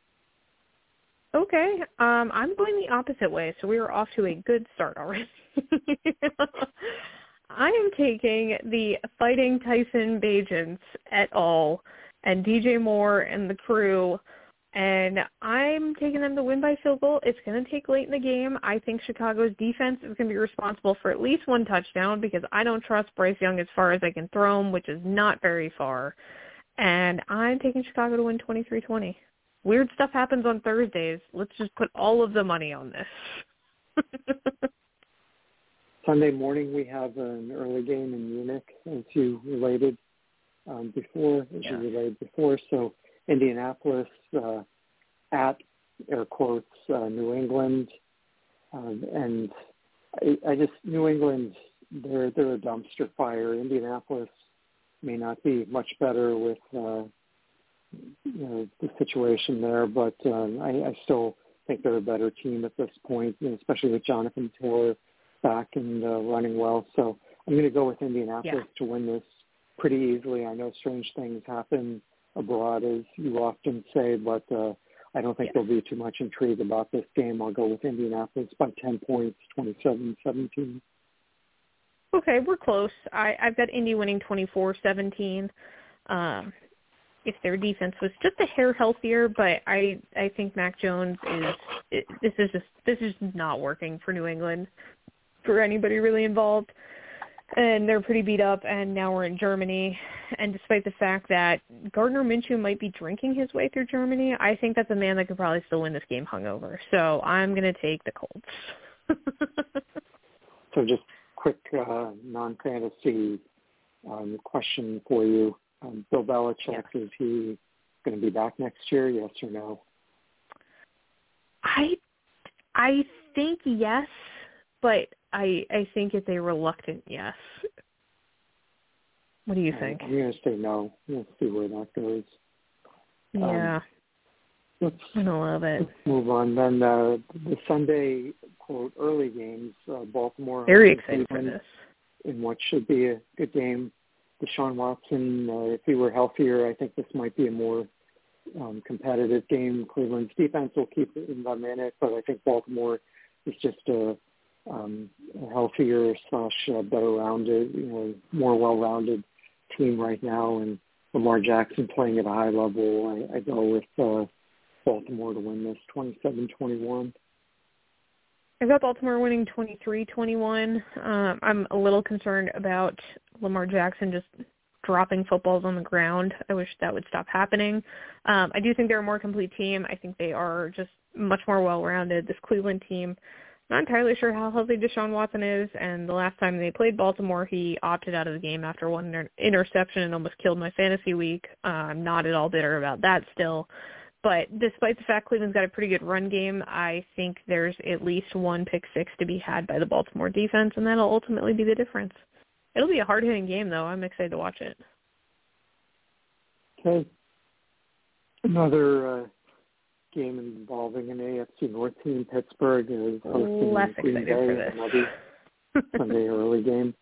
[SPEAKER 3] Okay. Um, I'm going the opposite way, so we are off to a good start already. I am taking the Fighting Tyson Bagents et al. and DJ Moore and the crew, and I'm taking them to win by field goal. It's going to take late in the game. I think Chicago's defense is going to be responsible for at least one touchdown because I don't trust Bryce Young as far as I can throw him, which is not very far. And I'm taking Chicago to win 23-20 weird stuff happens on Thursdays. Let's just put all of the money on this.
[SPEAKER 2] Sunday morning we have an early game in Munich, as you related um, before, as
[SPEAKER 3] Yeah.
[SPEAKER 2] you relayed before. So Indianapolis uh, at air quotes uh, New England, um, and I, I just New England they're they're a dumpster fire. Indianapolis may not be much better with uh, you know the situation there, but um, I, I still think they're a better team at this point, especially with Jonathan Taylor back and uh, running well. So I'm going to go with Indianapolis to win this pretty easily. I know strange things happen abroad, as you often say, but uh, I don't think
[SPEAKER 3] Yes.
[SPEAKER 2] there'll be too much intrigue about this game. I'll go with Indianapolis by 10 points, 27-17.
[SPEAKER 3] Okay, we're close. I, I've got Indy winning 24-17. Um, if their defense was just a hair healthier, but I I think Mac Jones is it, this is just this is not working for New England for anybody really involved. And they're pretty beat up and now we're in Germany and despite the fact that Gardner Minshew might be drinking his way through Germany, I think that's a man that could probably still win this game hungover. So I'm going to take the Colts.
[SPEAKER 2] So just quick uh, non-fantasy um, question for you. Um, Bill Belichick, is he going to be back next year, yes or no?
[SPEAKER 3] I I think yes, but I I think it's a reluctant yes. What do you think?
[SPEAKER 2] I'm going to say no. We'll see where that goes.
[SPEAKER 3] yeah,
[SPEAKER 2] Let's,
[SPEAKER 3] I love it.
[SPEAKER 2] let's move on. Then uh, the Sunday, quote, early games, uh, Baltimore.
[SPEAKER 3] Very excited for this.
[SPEAKER 2] In what should be a good game. Deshaun Watson, uh, if he were healthier, I think this might be a more um, competitive game. Cleveland's defense will keep them in it, but I think Baltimore is just a, um, healthier slash uh, better rounded, you know, more well-rounded team right now. And Lamar Jackson playing at a high level, I, I go with uh, Baltimore to win this 27-21.
[SPEAKER 3] I've got Baltimore winning 23-21. Um, I'm a little concerned about Lamar Jackson just dropping footballs on the ground. I wish that would stop happening. Um, I do think they're a more complete team. I think they are just much more well-rounded. This Cleveland team, not entirely sure how healthy Deshaun Watson is, and the last time they played Baltimore, he opted out of the game after one inter- interception and almost killed my fantasy week. Uh, I'm not at all bitter about that still. But despite the fact Cleveland's got a pretty good run game, I think there's at least one pick six to be had by the Baltimore defense, and that'll ultimately be the difference. It'll be a hard-hitting game, though. I'm excited to watch it.
[SPEAKER 2] Okay. Another uh, game involving an AFC North team. Pittsburgh is hosting
[SPEAKER 3] Less
[SPEAKER 2] Green Bay.
[SPEAKER 3] for this.
[SPEAKER 2] Another Sunday early game.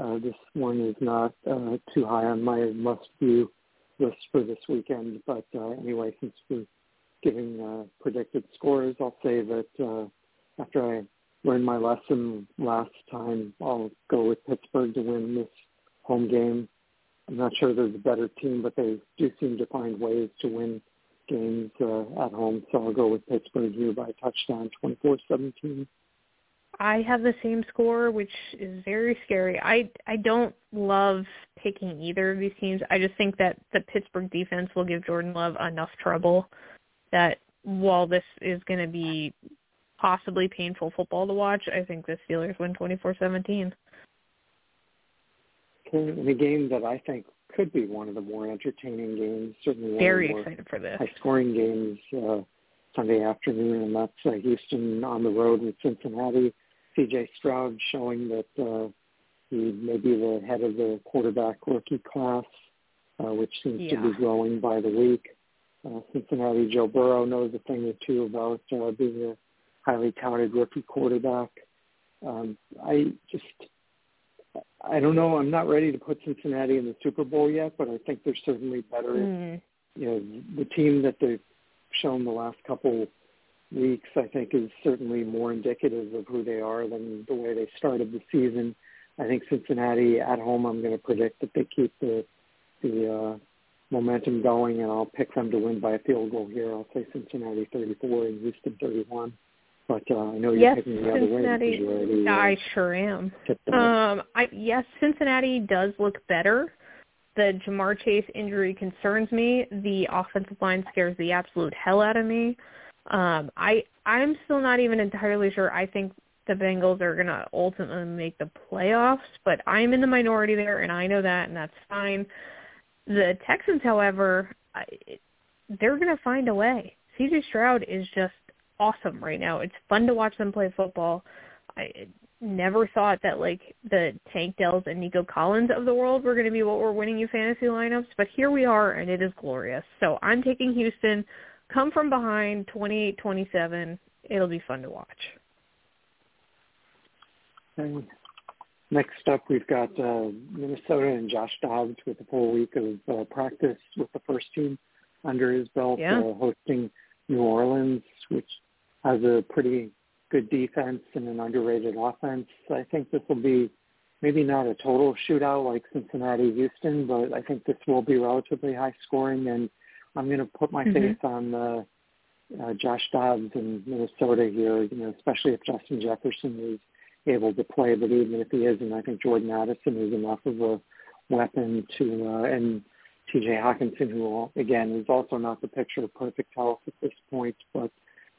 [SPEAKER 2] Uh, this one is not uh, too high on my must-view list for this weekend. But uh, anyway, since we're giving uh, predicted scores, I'll say that uh, after I learned my lesson last time, I'll go with Pittsburgh to win this home game. I'm not sure there's a better team, but they do seem to find ways to win games uh, at home. So I'll go with Pittsburgh here by touchdown, 24-17.
[SPEAKER 3] I have the same score, which is very scary. I I don't love picking either of these teams. I just think that the Pittsburgh defense will give Jordan Love enough trouble that while this is going to be possibly painful football to watch, I think the Steelers win 24-17.
[SPEAKER 2] Okay, in a game that I think could be one of the more entertaining games, certainly one
[SPEAKER 3] Very excited for this.
[SPEAKER 2] high-scoring games uh, Sunday afternoon, and that's uh, Houston on the road with Cincinnati. C.J. Stroud showing that uh, he may be the head of the quarterback rookie class, uh, which seems
[SPEAKER 3] Yeah.
[SPEAKER 2] to be growing by the week. Uh, Cincinnati, Joe Burrow knows a thing or two about uh, being a highly touted rookie quarterback. Um, I just, I don't know. I'm not ready to put Cincinnati in the Super Bowl yet, but I think they're certainly better.
[SPEAKER 3] Mm.
[SPEAKER 2] You know, the team that they've shown the last couple weeks, I think, is certainly more indicative of who they are than the way they started the season. I think Cincinnati at home. I'm going to predict that they keep the the uh, momentum going, and I'll pick them to win by a field goal here. I'll say Cincinnati 34 and Houston 31. But uh, I know you're
[SPEAKER 3] Yes,
[SPEAKER 2] picking the other way
[SPEAKER 3] Cincinnati.
[SPEAKER 2] you already uh,
[SPEAKER 3] I sure am. Um, I yes, Cincinnati does look better. The Jamar Chase injury concerns me. The offensive line scares the absolute hell out of me. Um, I I'm still not even entirely sure. I think the Bengals are going to ultimately make the playoffs, but I'm in the minority there, and I know that, and that's fine. The Texans, however, I, they're going to find a way. CJ Stroud is just awesome right now. It's fun to watch them play football. I never thought that like the Tank Dells and Nico Collins of the world were going to be what were winning you fantasy lineups, but here we are, and it is glorious. So I'm taking Houston. Come from behind, 28-27. It'll be fun to watch.
[SPEAKER 2] Okay. Next up, we've got uh, Minnesota and Josh Dobbs with a full week of uh, practice with the first team under his belt,
[SPEAKER 3] Yeah.
[SPEAKER 2] uh, hosting New Orleans, which has a pretty good defense and an underrated offense. I think this will be maybe not a total shootout like Cincinnati Houston, but I think this will be relatively high scoring and I'm going to put my mm-hmm. faith on uh, uh, Josh Dobbs in Minnesota here, you know, especially if Justin Jefferson is able to play, but even if he isn't, I think Jordan Addison is enough of a weapon to, uh, and TJ Hockenson, who again is also not the picture of perfect health at this point, but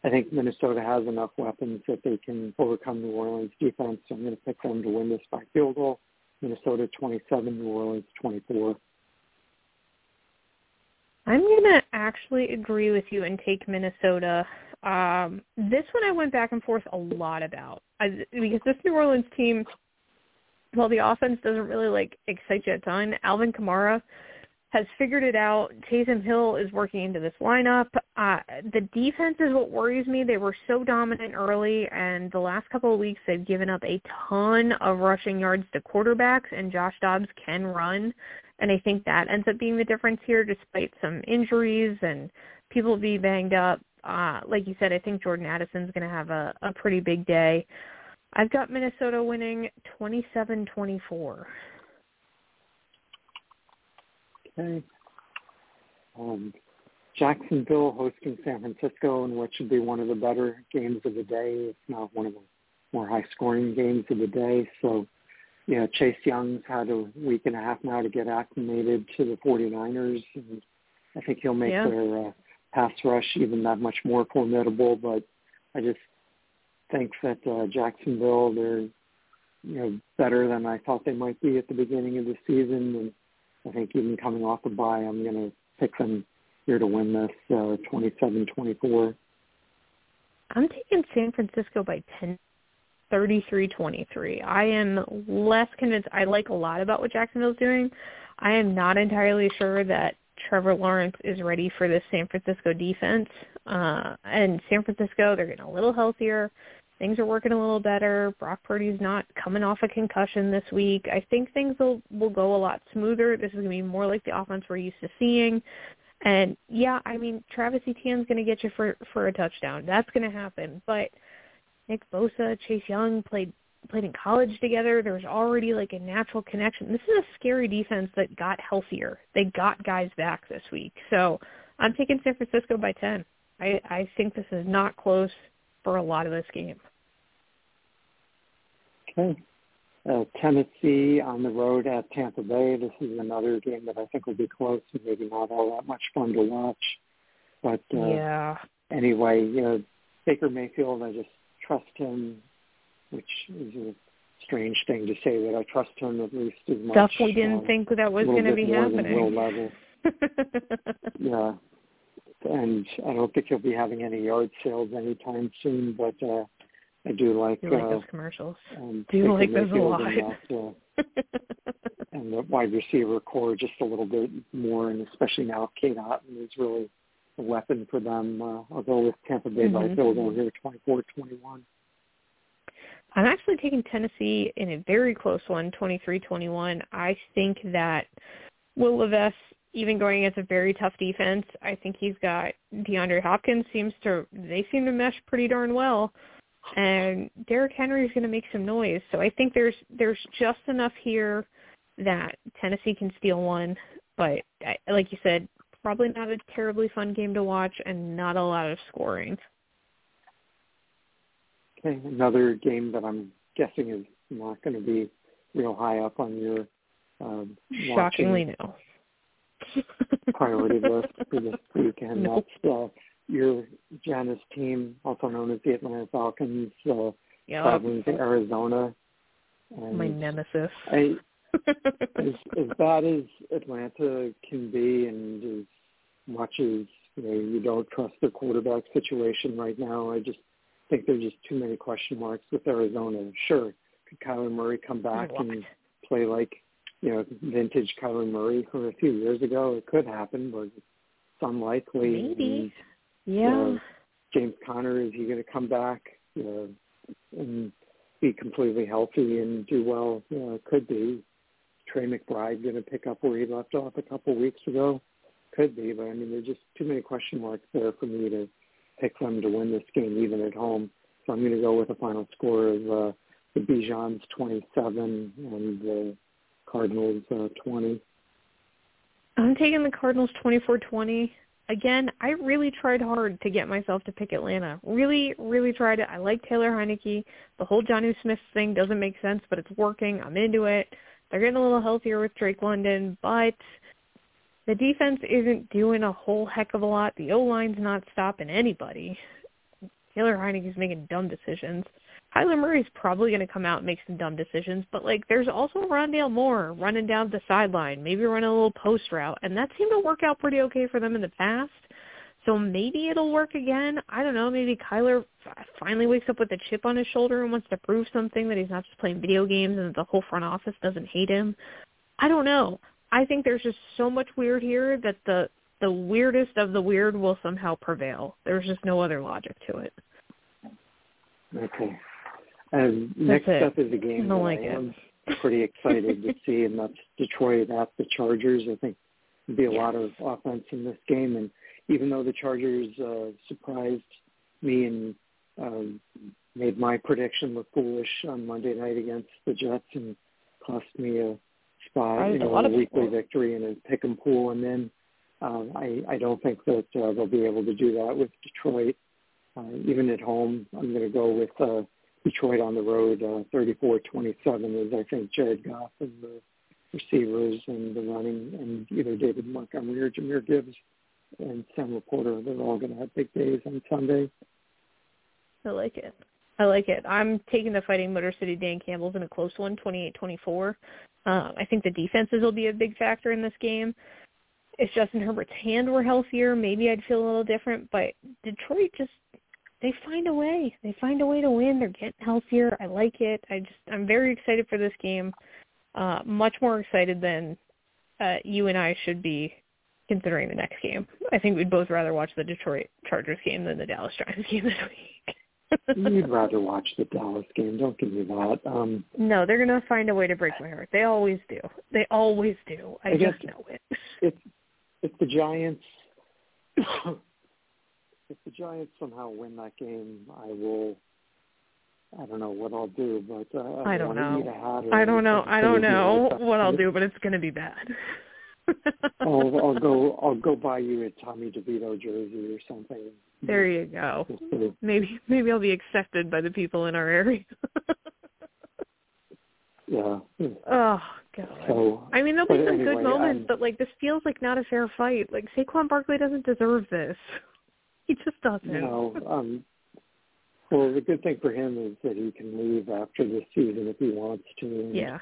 [SPEAKER 2] I think Minnesota has enough weapons that they can overcome New Orleans defense. So I'm going to pick them to win this by field goal. Minnesota 27, New Orleans 24.
[SPEAKER 3] I'm going to actually agree with you and take Minnesota. Um, this one I went back and forth a lot about I, because this New Orleans team, while the offense doesn't really like excite you a ton, Alvin Kamara has figured it out. Taysom Hill is working into this lineup. Uh, the defense is what worries me. They were so dominant early, and the last couple of weeks they've given up a ton of rushing yards to quarterbacks, and Josh Dobbs can run. And I think that ends up being the difference here, despite some injuries and people being banged up. Uh, like you said, I think Jordan Addison's going to have a, a pretty big day. I've got Minnesota winning 27-24.
[SPEAKER 2] Okay. Um, Jacksonville hosting San Francisco in what should be one of the better games of the day, if not one of the more high-scoring games of the day. So, yeah, Chase Young's had a week and a half now to get acclimated to the 49ers, and I think he'll make yeah. their uh, pass rush even that much more formidable. But I just think that uh, Jacksonville, they're you know better than I thought they might be at the beginning of the season, and I think even coming off a bye, I'm going to pick them here to win this uh, 27-24.
[SPEAKER 3] I'm taking San Francisco by 10, 33-23. I am less convinced. I like a lot about what Jacksonville's doing. I am not entirely sure that Trevor Lawrence is ready for this San Francisco defense. Uh, and San Francisco, they're getting a little healthier things are working a little better. Brock Purdy's not coming off a concussion this week. I think things will will go a lot smoother. This is going to be more like the offense we're used to seeing. And yeah, I mean Travis Etienne's going to get you for for a touchdown. That's going to happen. But Nick Bosa, Chase Young played played in college together. There's already like a natural connection. This is a scary defense that got healthier. They got guys back this week. So I'm taking San Francisco by 10. I, I think this is not close for a lot of this game.
[SPEAKER 2] Uh, Tennessee on the road at Tampa Bay. This is another game that I think will be close and maybe not all that much fun to watch. But uh,
[SPEAKER 3] yeah.
[SPEAKER 2] Anyway, you know, Baker Mayfield, I just trust him, which is a strange thing to say that I trust him at least as much.
[SPEAKER 3] Stuff we didn't uh, think that was going to be happening.
[SPEAKER 2] Yeah, and I don't think he'll be having any yard sales anytime soon. But uh, I do like,
[SPEAKER 3] you like
[SPEAKER 2] uh,
[SPEAKER 3] those commercials. Um, do you like those a lot?
[SPEAKER 2] And, uh, and the wide receiver core just a little bit more, and especially now Cade Otton is really a weapon for them. Uh, I'll with Tampa Bay mm-hmm. by field goal here, 24-21.
[SPEAKER 3] I'm actually taking Tennessee in a very close one, 23-21. I think that Will Levis, even going against a very tough defense, I think he's got DeAndre Hopkins seems to they seem to mesh pretty darn well and Derrick Henry is going to make some noise. So I think there's there's just enough here that Tennessee can steal one, but I, like you said, probably not a terribly fun game to watch and not a lot of scoring.
[SPEAKER 2] Okay, another game that I'm guessing is not going to be real high up on your um,
[SPEAKER 3] shockingly no
[SPEAKER 2] priority list for this weekend. Nope. That's uh, your Janice team, also known as the Atlanta Falcons, uh, yep. traveling to Arizona.
[SPEAKER 3] And My nemesis.
[SPEAKER 2] I, as, as bad as Atlanta can be, and as much as you know, you don't trust the quarterback situation right now, I just think there's just too many question marks with Arizona. Sure, could Kyler Murray come back and play like you know vintage Kyler Murray from a few years ago? It could happen, but it's unlikely.
[SPEAKER 3] Maybe.
[SPEAKER 2] And,
[SPEAKER 3] yeah.
[SPEAKER 2] James Conner, is he going to come back you know, and be completely healthy and do well? You know, could be. Trey McBride going to pick up where he left off a couple weeks ago? Could be, but I mean, there's just too many question marks there for me to pick them to win this game even at home. So I'm going to go with a final score of uh, the Bijan's 27 and the Cardinals uh, 20.
[SPEAKER 3] I'm taking the Cardinals 24-20. Again, I really tried hard to get myself to pick Atlanta. Really, really tried it. I like Taylor Heinicke. The whole Jonnu Smith thing doesn't make sense, but it's working. I'm into it. They're getting a little healthier with Drake London, but the defense isn't doing a whole heck of a lot. The O-line's not stopping anybody. Taylor Heinicke's making dumb decisions. Kyler Murray's probably going to come out and make some dumb decisions, but like there's also Rondale Moore running down the sideline, maybe running a little post route, and that seemed to work out pretty okay for them in the past. So maybe it'll work again. I don't know. Maybe Kyler finally wakes up with a chip on his shoulder and wants to prove something that he's not just playing video games and that the whole front office doesn't hate him. I don't know. I think there's just so much weird here that the the weirdest of the weird will somehow prevail. There's just no other logic to it.
[SPEAKER 2] Okay. And next up is a game that like I am pretty excited to see, and that's Detroit at the Chargers. I think there'll be a yeah. lot of offense in this game, and even though the Chargers uh, surprised me and um, made my prediction look foolish on Monday night against the Jets and cost me a spot, you know, a, a weekly people. victory in a pick and pool, and then um, I, I don't think that uh, they'll be able to do that with Detroit. Uh, even at home, I'm going to go with uh, Detroit on the road, uh, 34-27 is I think Jared Goff and the receivers and the running and either David Montgomery or Jahmyr Gibbs and Sam LaPorta. They're all going to have big days on Sunday.
[SPEAKER 3] I like it. I like it. I'm taking the Fighting Motor City Dan Campbell's in a close one, 28-24. Um, I think the defenses will be a big factor in this game. If Justin Herbert's hand were healthier, maybe I'd feel a little different. But Detroit just they find a way. They find a way to win. They're getting healthier. I like it. I just I'm very excited for this game. Uh, much more excited than uh, you and I should be considering the next game. I think we'd both rather watch the Detroit Chargers game than the Dallas Giants game this week.
[SPEAKER 2] You'd rather watch the Dallas game. Don't give me that. Um,
[SPEAKER 3] no, they're going to find a way to break my heart. They always do. They always do. I, I just know it.
[SPEAKER 2] it's if the Giants if the Giants somehow win that game, I will. I don't know what I'll do, but uh,
[SPEAKER 3] I don't know. I don't know. I don't know what I'll do, but it's going to be bad.
[SPEAKER 2] I'll, I'll go. I'll go buy you a Tommy DeVito jersey or something.
[SPEAKER 3] There you go. Maybe maybe I'll be accepted by the people in our area.
[SPEAKER 2] yeah.
[SPEAKER 3] Oh god.
[SPEAKER 2] So,
[SPEAKER 3] I mean, there'll be some
[SPEAKER 2] anyway,
[SPEAKER 3] good moments,
[SPEAKER 2] um,
[SPEAKER 3] but like this feels like not a fair fight. Like Saquon Barkley doesn't deserve this. He just doesn't.
[SPEAKER 2] No. Um, well, the good thing for him is that he can leave after this season if he wants to.
[SPEAKER 3] Yeah.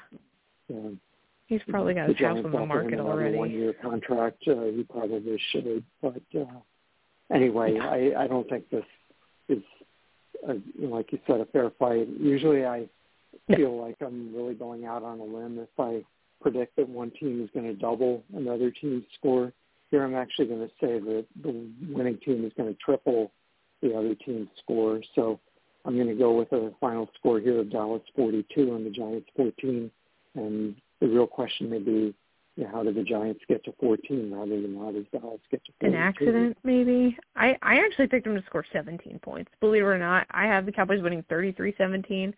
[SPEAKER 2] Um,
[SPEAKER 3] He's probably got his house on the market already.
[SPEAKER 2] One-year contract. Uh, he probably should, but uh, anyway, yeah. I, I don't think this is, a, like you said, a fair fight. Usually, I feel no. like I'm really going out on a limb if I predict that one team is going to double another team's score. Here I'm actually going to say that the winning team is going to triple the other team's score. So I'm going to go with a final score here of Dallas 42 and the Giants 14. And the real question may be, you know, how did the Giants get to 14 rather than how does Dallas get to 14?
[SPEAKER 3] An accident, maybe. I I actually picked them to score 17 points. Believe it or not, I have the Cowboys winning 33-17.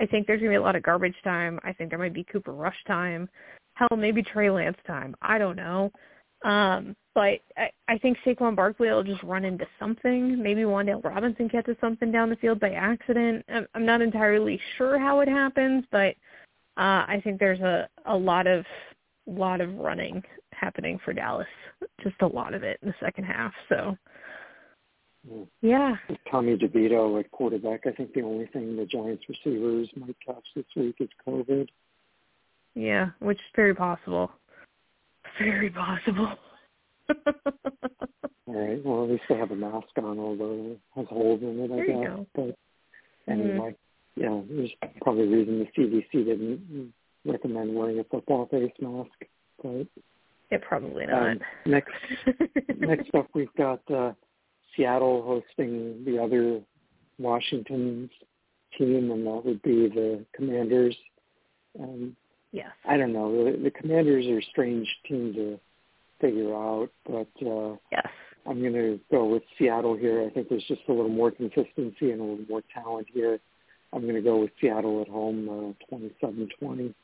[SPEAKER 3] I think there's going to be a lot of garbage time. I think there might be Cooper Rush time. Hell, maybe Trey Lance time. I don't know. Um, but I, I think Saquon Barkley will just run into something. Maybe Wan'Dale Robinson catches something down the field by accident. I'm, I'm not entirely sure how it happens, but uh, I think there's a, a lot of lot of running happening for Dallas. Just a lot of it in the second half. So yeah.
[SPEAKER 2] Tommy DeVito at quarterback. I think the only thing the Giants receivers might catch this week is COVID.
[SPEAKER 3] Yeah, which is very possible. Very possible.
[SPEAKER 2] All right. Well, at least they have a mask on, although it has holes in it, I
[SPEAKER 3] there
[SPEAKER 2] guess.
[SPEAKER 3] Go.
[SPEAKER 2] But anyway,
[SPEAKER 3] mm-hmm.
[SPEAKER 2] yeah, there's probably a reason the CDC didn't recommend wearing a football face mask. But
[SPEAKER 3] yeah, probably not.
[SPEAKER 2] Um, next, next up, we've got uh, Seattle hosting the other Washington's team, and that would be the Commanders. Um,
[SPEAKER 3] Yes.
[SPEAKER 2] I don't know. The, the Commanders are a strange team to figure out, but uh,
[SPEAKER 3] yes,
[SPEAKER 2] I'm going to go with Seattle here. I think there's just a little more consistency and a little more talent here. I'm going to go with Seattle at home, uh, 27-20.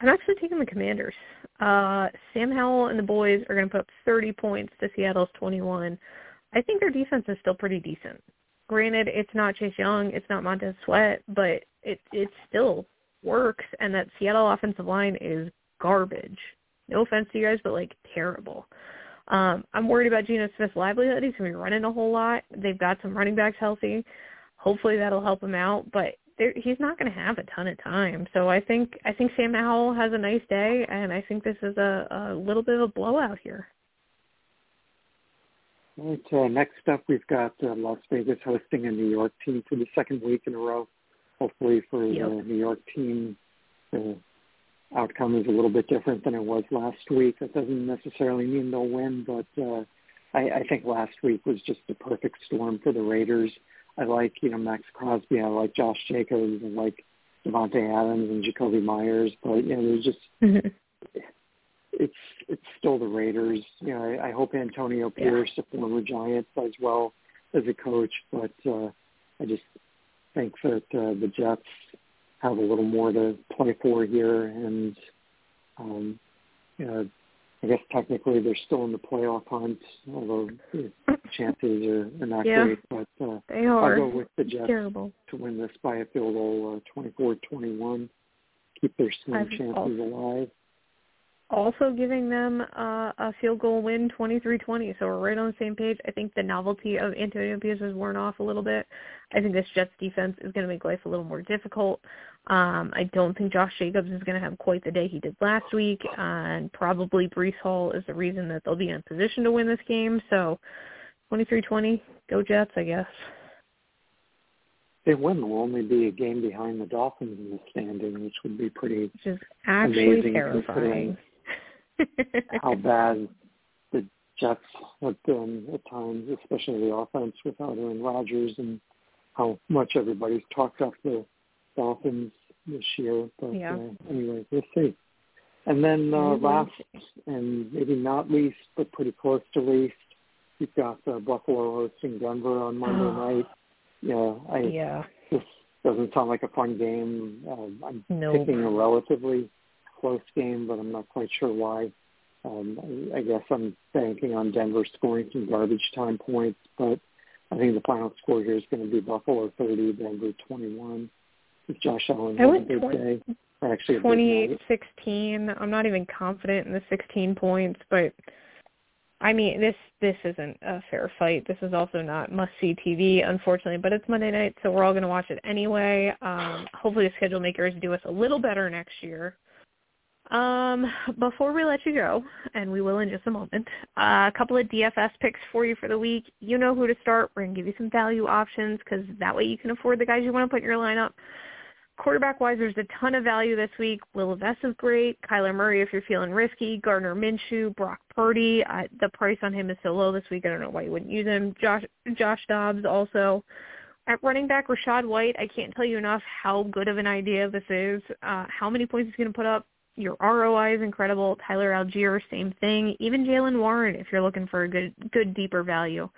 [SPEAKER 3] I'm actually taking the Commanders. Uh, Sam Howell and the boys are going to put up 30 points to Seattle's 21. I think their defense is still pretty decent. Granted, it's not Chase Young, it's not Montez Sweat, but it it's still works. And that Seattle offensive line is garbage. No offense to you guys, but like terrible. Um, I'm worried about Geno Smith's livelihood. He's going to be running a whole lot. They've got some running backs healthy. Hopefully that'll help him out, but he's not going to have a ton of time. So I think I think Sam Howell has a nice day, and I think this is a, a little bit of a blowout here.
[SPEAKER 2] All right. Uh, next up, we've got uh, Las Vegas hosting a New York team for the second week in a row. Hopefully, for yep. the New York team, the outcome is a little bit different than it was last week. That doesn't necessarily mean they'll win, but uh, I, I think last week was just the perfect storm for the Raiders. I like, you know, Maxx Crosby. I like Josh Jacobs. I like Davante Adams and Jakobi Meyers. But you know, there's just mm-hmm. it's it's still the Raiders. You know, I, I hope Antonio Pierce, yeah. a former Giant, does well as a coach. But uh, I just think that uh, the Jets have a little more to play for here, and um, you know, I guess technically they're still in the playoff hunt, although the chances are, are not
[SPEAKER 3] yeah,
[SPEAKER 2] great. But uh,
[SPEAKER 3] they are.
[SPEAKER 2] I'll go with the Jets
[SPEAKER 3] terrible.
[SPEAKER 2] to win this by a field goal, uh, 24-21. Keep their slim chances alive.
[SPEAKER 3] Also giving them uh, a field goal win, 23-20. So we're right on the same page. I think the novelty of Antonio Pierce has worn off a little bit. I think this Jets defense is going to make life a little more difficult. Um, I don't think Josh Jacobs is going to have quite the day he did last week, and probably Breece Hall is the reason that they'll be in a position to win this game. So, 23-20, go Jets, I guess.
[SPEAKER 2] They win, will only be a game behind the Dolphins in the standing, which would be pretty
[SPEAKER 3] which is actually
[SPEAKER 2] amazing
[SPEAKER 3] terrifying.
[SPEAKER 2] How bad the Jets have been at times, especially the offense without Aaron Rodgers, and how much everybody's talked up the Dolphins this year. But
[SPEAKER 3] yeah.
[SPEAKER 2] uh, anyway, we'll see. And then uh, mm-hmm. last and maybe not least, but pretty close to least, you've got uh, Buffalo hosting Denver on Monday
[SPEAKER 3] oh.
[SPEAKER 2] night. Yeah, I,
[SPEAKER 3] yeah.
[SPEAKER 2] This doesn't sound like a fun game. Uh, I'm
[SPEAKER 3] nope.
[SPEAKER 2] picking a relatively close game, but I'm not quite sure why. Um, I, guess I'm banking on Denver scoring some garbage time points, but I think the final score here is going to be Buffalo 30, Denver 21. Josh Allen
[SPEAKER 3] went
[SPEAKER 2] a good
[SPEAKER 3] 20,
[SPEAKER 2] day. Actually,
[SPEAKER 3] 28-16. I'm not even confident in the 16 points, but I mean this this isn't a fair fight. This is also not must see TV, unfortunately. But it's Monday night, so we're all going to watch it anyway. Um, hopefully, the schedule makers do us a little better next year. Um, before we let you go, and we will in just a moment, uh, a couple of DFS picks for you for the week. You know who to start. We're going to give you some value options because that way you can afford the guys you want to put in your lineup. Quarterback-wise, there's a ton of value this week. Will Levis is great. Kyler Murray, if you're feeling risky. Gardner Minshew, Brock Purdy. The price on him is so low this week. I don't know why you wouldn't use him. Josh Josh Dobbs also. At running back, Rachaad White, I can't tell you enough how good of an idea this is. Uh, how many points he's going to put up. Your ROI is incredible. Tyler Allgeier, same thing. Even Jaylen Warren, if you're looking for a good, good deeper value.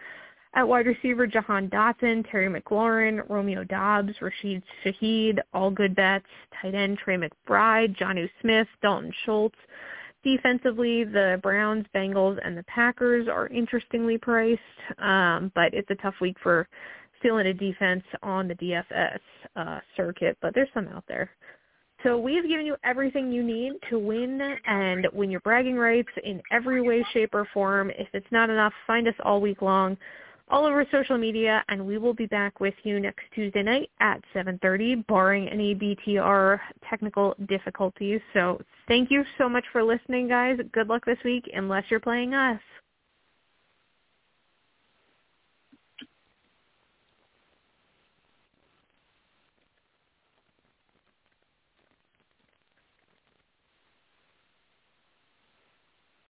[SPEAKER 3] At wide receiver, Jahan Dotson, Terry McLaurin, Romeo Doubs, Rashid Shaheed, all good bets. Tight end, Trey McBride, Jonnu Smith, Dalton Schultz. Defensively, the Browns, Bengals, and the Packers are interestingly priced, um, but it's a tough week for stealing a defense on the DFS uh, circuit, but there's some out there. So we have given you everything you need to win and win your bragging rights in every way, shape, or form. If it's not enough, find us all week long all over social media, and we will be back with you next Tuesday night at 7.30, barring any BTR technical difficulties. So thank you so much for listening, guys. Good luck this week, unless you're playing us.